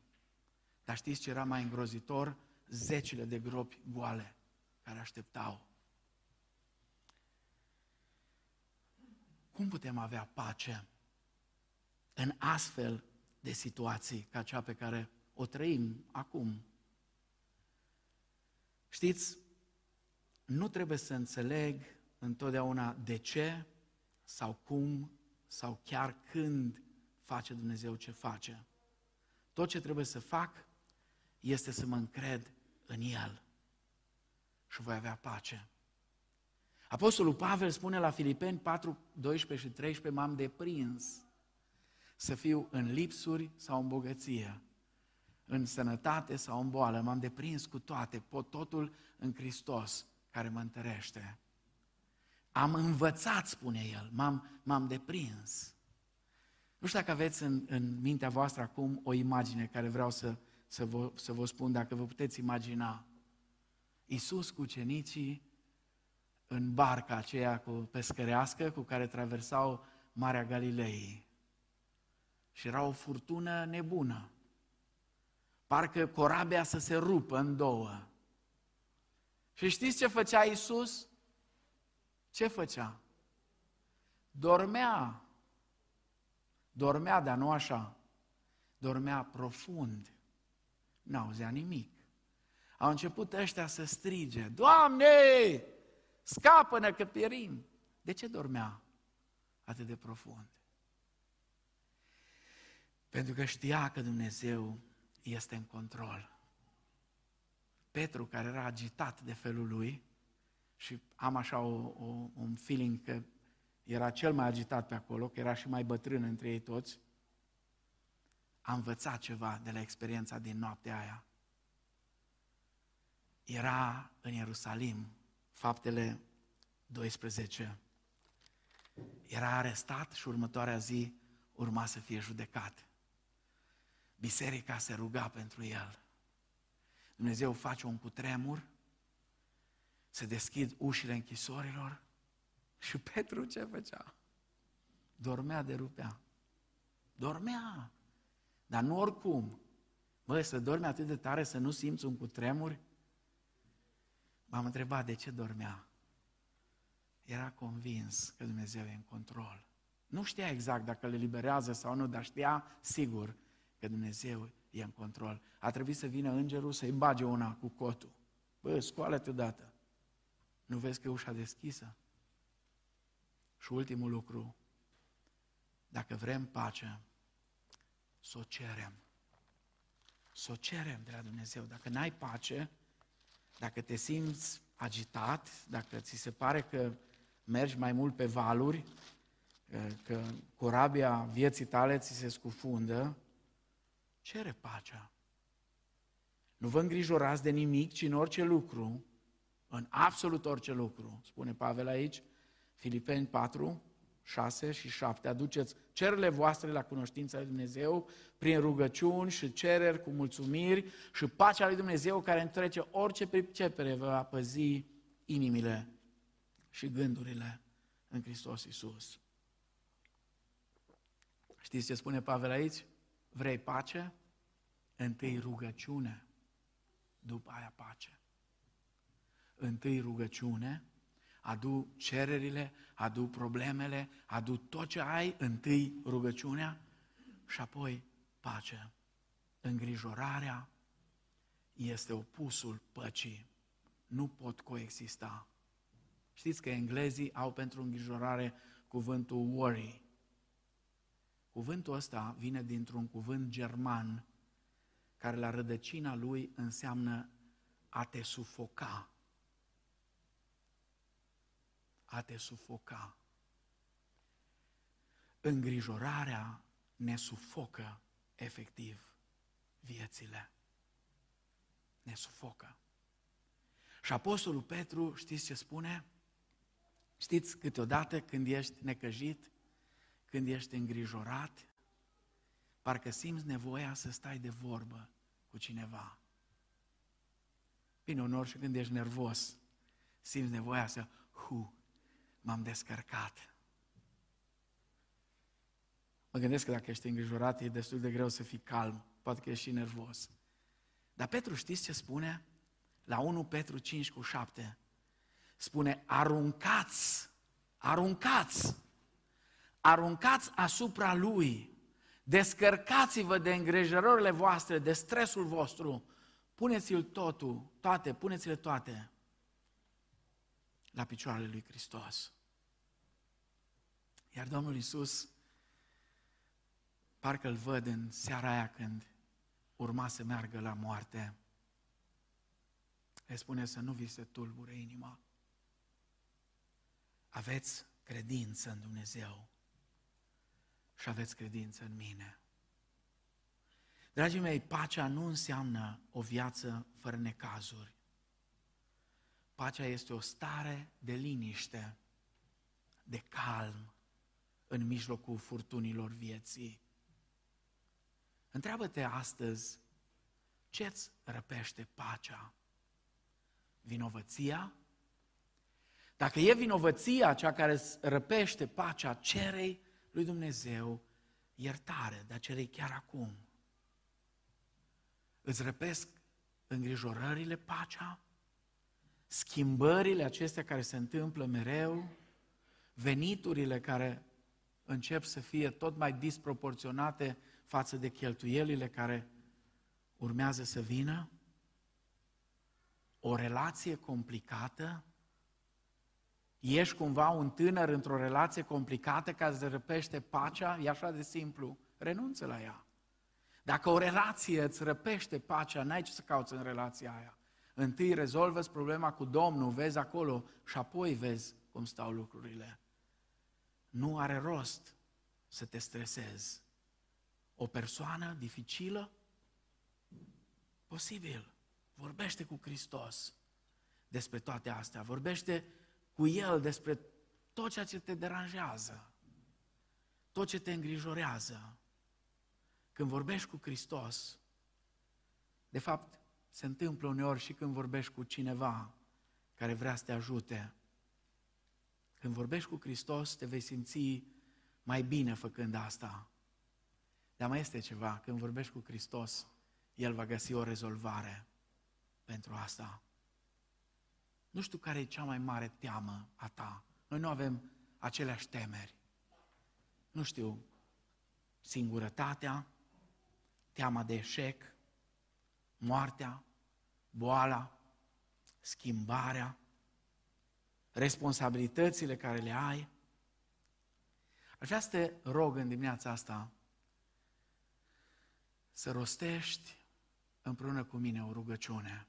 Dar știți ce era mai îngrozitor? Zecile de gropi goale care așteptau. Cum putem avea pace în astfel de situații ca cea pe care o trăim acum? Știți, nu trebuie să înțeleg întotdeauna de ce sau cum sau chiar când face Dumnezeu ce face. Tot ce trebuie să fac este să mă încred în El și voi avea pace. Apostolul Pavel spune la Filipeni 4, 12 și 13, m-am deprins să fiu în lipsuri sau în bogăție, în sănătate sau în boală, m-am deprins cu toate, pot totul în Hristos care mă întărește. Am învățat, spune el, m-am, m-am deprins. Nu știu dacă aveți în, în mintea voastră acum o imagine care vreau să, să, vă, să vă spun, dacă vă puteți imagina. Iisus cu cenicii în barca aceea cu pescărească cu care traversau Marea Galilei. Și era o furtună nebună. Parcă corabia să se rupă în două. Și știți ce făcea Isus? Ce făcea? Dormea. Dormea, dar nu așa. Dormea profund. N-auzea nimic. Au început ăștia să strige, Doamne, scapă-ne că pierim. De ce dormea atât de profund? Pentru că știa că Dumnezeu este în control. Petru, care era agitat de felul lui, și am așa o, o, un feeling că era cel mai agitat pe acolo, că era și mai bătrân între ei toți, a învățat ceva de la experiența din noaptea aia. Era în Ierusalim, faptele 12. Era arestat și următoarea zi urma să fie judecat. Biserica se ruga pentru el. Dumnezeu face un cutremur, se deschid ușile închisorilor și Petru ce făcea? Dormea de rupea. Dormea. Dar nu oricum. Băi, să dormi atât de tare să nu simți un cutremur? M-am întrebat de ce dormea. Era convins că Dumnezeu e în control. Nu știa exact dacă le liberează sau nu, dar știa sigur că Dumnezeu e în control. A trebuit să vină îngerul să-i bage una cu cotul. Bă, scoală-te odată. Nu vezi că e ușa deschisă? Și ultimul lucru, dacă vrem pace, să o cerem. Să o cerem de la Dumnezeu. Dacă n-ai pace, dacă te simți agitat, dacă ți se pare că mergi mai mult pe valuri, că corabia vieții tale ți se scufundă, cere pacea. Nu vă îngrijorați de nimic, ci în orice lucru, în absolut orice lucru, spune Pavel aici, Filipeni 4, 6 și 7, aduceți cerurile voastre la cunoștința lui Dumnezeu prin rugăciuni și cereri cu mulțumiri și pacea lui Dumnezeu care întrece orice pricepere va păzi inimile și gândurile în Hristos Iisus. Știți ce spune Pavel aici? Vrei pace? Întâi rugăciune, după aia pace. Întâi rugăciune, adu cererile, adu problemele, adu tot ce ai, întâi rugăciunea și apoi pace. Îngrijorarea este opusul păcii. Nu pot coexista. Știți că englezii au pentru îngrijorare cuvântul worry. Cuvântul ăsta vine dintr-un cuvânt german care la rădăcina lui înseamnă a te sufoca a te sufoca. Îngrijorarea ne sufocă efectiv viețile. Ne sufocă. Și Apostolul Petru, știți ce spune? Știți câteodată când ești necăjit, când ești îngrijorat, parcă simți nevoia să stai de vorbă cu cineva. Bine, unor și când ești nervos, simți nevoia să, hu, m-am descărcat. Mă gândesc că dacă ești îngrijorat, e destul de greu să fii calm. Poate că ești și nervos. Dar Petru știți ce spune? La 1 Petru 5 cu 7. Spune, aruncați, aruncați, aruncați asupra lui, descărcați-vă de îngrijorările voastre, de stresul vostru, puneți-l totul, toate, puneți-le toate la picioarele lui Hristos. Iar Domnul Isus, parcă îl văd în seara aia când urma să meargă la moarte, le spune să nu vi se tulbure inima. Aveți credință în Dumnezeu și aveți credință în mine. Dragii mei, pacea nu înseamnă o viață fără necazuri. Pacea este o stare de liniște, de calm, în mijlocul furtunilor vieții. Întreabă-te astăzi, ce-ți răpește pacea? Vinovăția? Dacă e vinovăția cea care îți răpește pacea, cerei lui Dumnezeu iertare, dar cerei chiar acum. Îți răpesc îngrijorările pacea? Schimbările acestea care se întâmplă mereu? veniturile care încep să fie tot mai disproporționate față de cheltuielile care urmează să vină, o relație complicată, ești cumva un tânăr într-o relație complicată care îți răpește pacea, e așa de simplu, renunță la ea. Dacă o relație îți răpește pacea, n-ai ce să cauți în relația aia. Întâi rezolvă problema cu Domnul, vezi acolo și apoi vezi cum stau lucrurile. Nu are rost să te stresezi. O persoană dificilă? Posibil. Vorbește cu Hristos despre toate astea. Vorbește cu El despre tot ceea ce te deranjează, tot ce te îngrijorează. Când vorbești cu Hristos, de fapt, se întâmplă uneori și când vorbești cu cineva care vrea să te ajute. Când vorbești cu Hristos, te vei simți mai bine făcând asta. Dar mai este ceva, când vorbești cu Hristos, El va găsi o rezolvare pentru asta. Nu știu care e cea mai mare teamă a ta. Noi nu avem aceleași temeri. Nu știu, singurătatea, teama de eșec, moartea, boala, schimbarea, responsabilitățile care le ai. Aș vrea să te rog în dimineața asta să rostești împreună cu mine o rugăciune.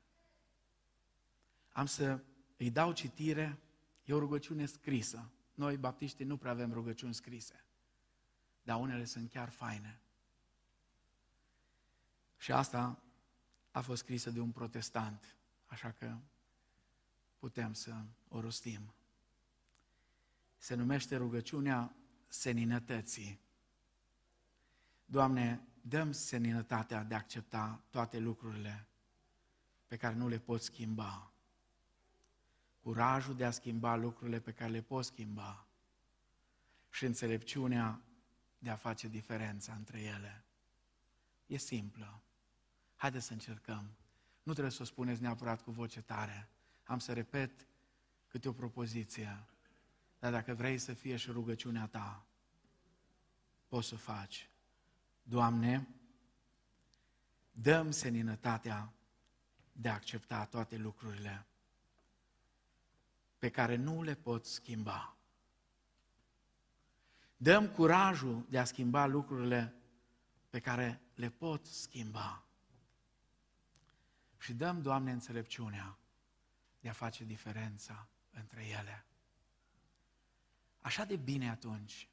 Am să îi dau citire, e o rugăciune scrisă. Noi, baptiștii, nu prea avem rugăciuni scrise, dar unele sunt chiar faine. Și asta a fost scrisă de un protestant, așa că putem să o rostim. Se numește rugăciunea seninătății. Doamne, dăm seninătatea de a accepta toate lucrurile pe care nu le pot schimba. Curajul de a schimba lucrurile pe care le pot schimba. Și înțelepciunea de a face diferența între ele. E simplă. Haideți să încercăm. Nu trebuie să o spuneți neapărat cu voce tare. Am să repet câte o propoziție. Dar dacă vrei să fie și rugăciunea ta, poți să o faci. Doamne, dăm seninătatea de a accepta toate lucrurile pe care nu le pot schimba. Dăm curajul de a schimba lucrurile pe care le pot schimba. Și dăm, Doamne, înțelepciunea de a face diferența între ele. Așa de bine atunci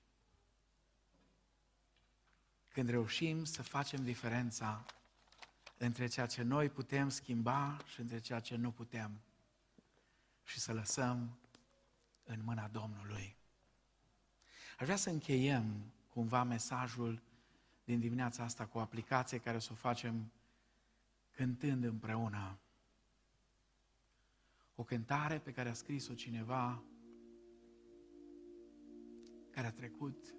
când reușim să facem diferența între ceea ce noi putem schimba și între ceea ce nu putem și să lăsăm în mâna Domnului. Aș vrea să încheiem cumva mesajul din dimineața asta cu o aplicație care să o facem cântând împreună. O cântare pe care a scris-o cineva care a trecut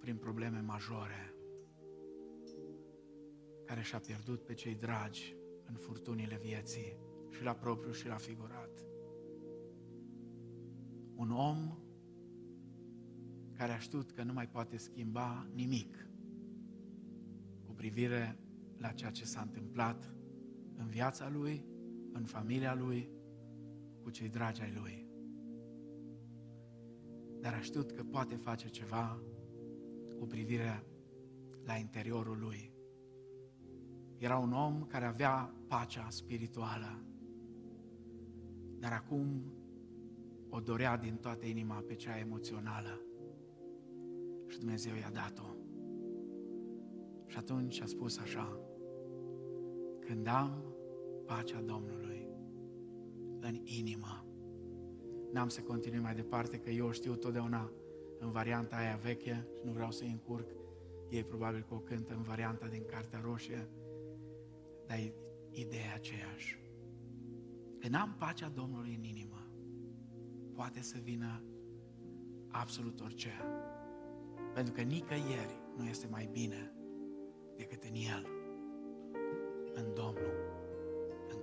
prin probleme majore, care și-a pierdut pe cei dragi în furtunile vieții, și la propriu și la figurat. Un om care a știut că nu mai poate schimba nimic cu privire la ceea ce s-a întâmplat în viața lui, în familia lui, cu cei dragi ai lui. Dar a știut că poate face ceva cu privire la interiorul lui. Era un om care avea pacea spirituală, dar acum o dorea din toată inima pe cea emoțională. Și Dumnezeu i-a dat-o. Și atunci a spus așa, când am pacea Domnului în inimă, n-am să continui mai departe, că eu știu totdeauna în varianta aia veche și nu vreau să-i încurc. Ei probabil că o cântă în varianta din Cartea Roșie, dar e ideea aceeași. Când am pacea Domnului în inimă, poate să vină absolut orice. Pentru că nicăieri nu este mai bine decât în El, în Domnul, în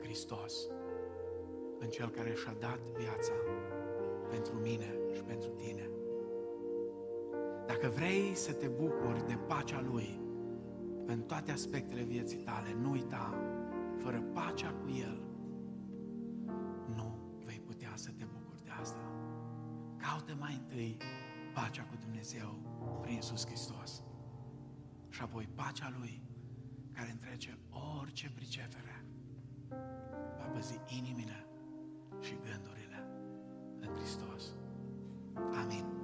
Hristos, în Cel care și-a dat viața pentru mine și pentru tine. Dacă vrei să te bucuri de pacea Lui în toate aspectele vieții tale, nu uita, fără pacea cu El, nu vei putea să te bucuri de asta. Caută mai întâi pacea cu Dumnezeu prin Iisus Hristos. Și apoi pacea Lui, care întrece orice pricepere, va păzi inimile și gândurile în Hristos. Amin.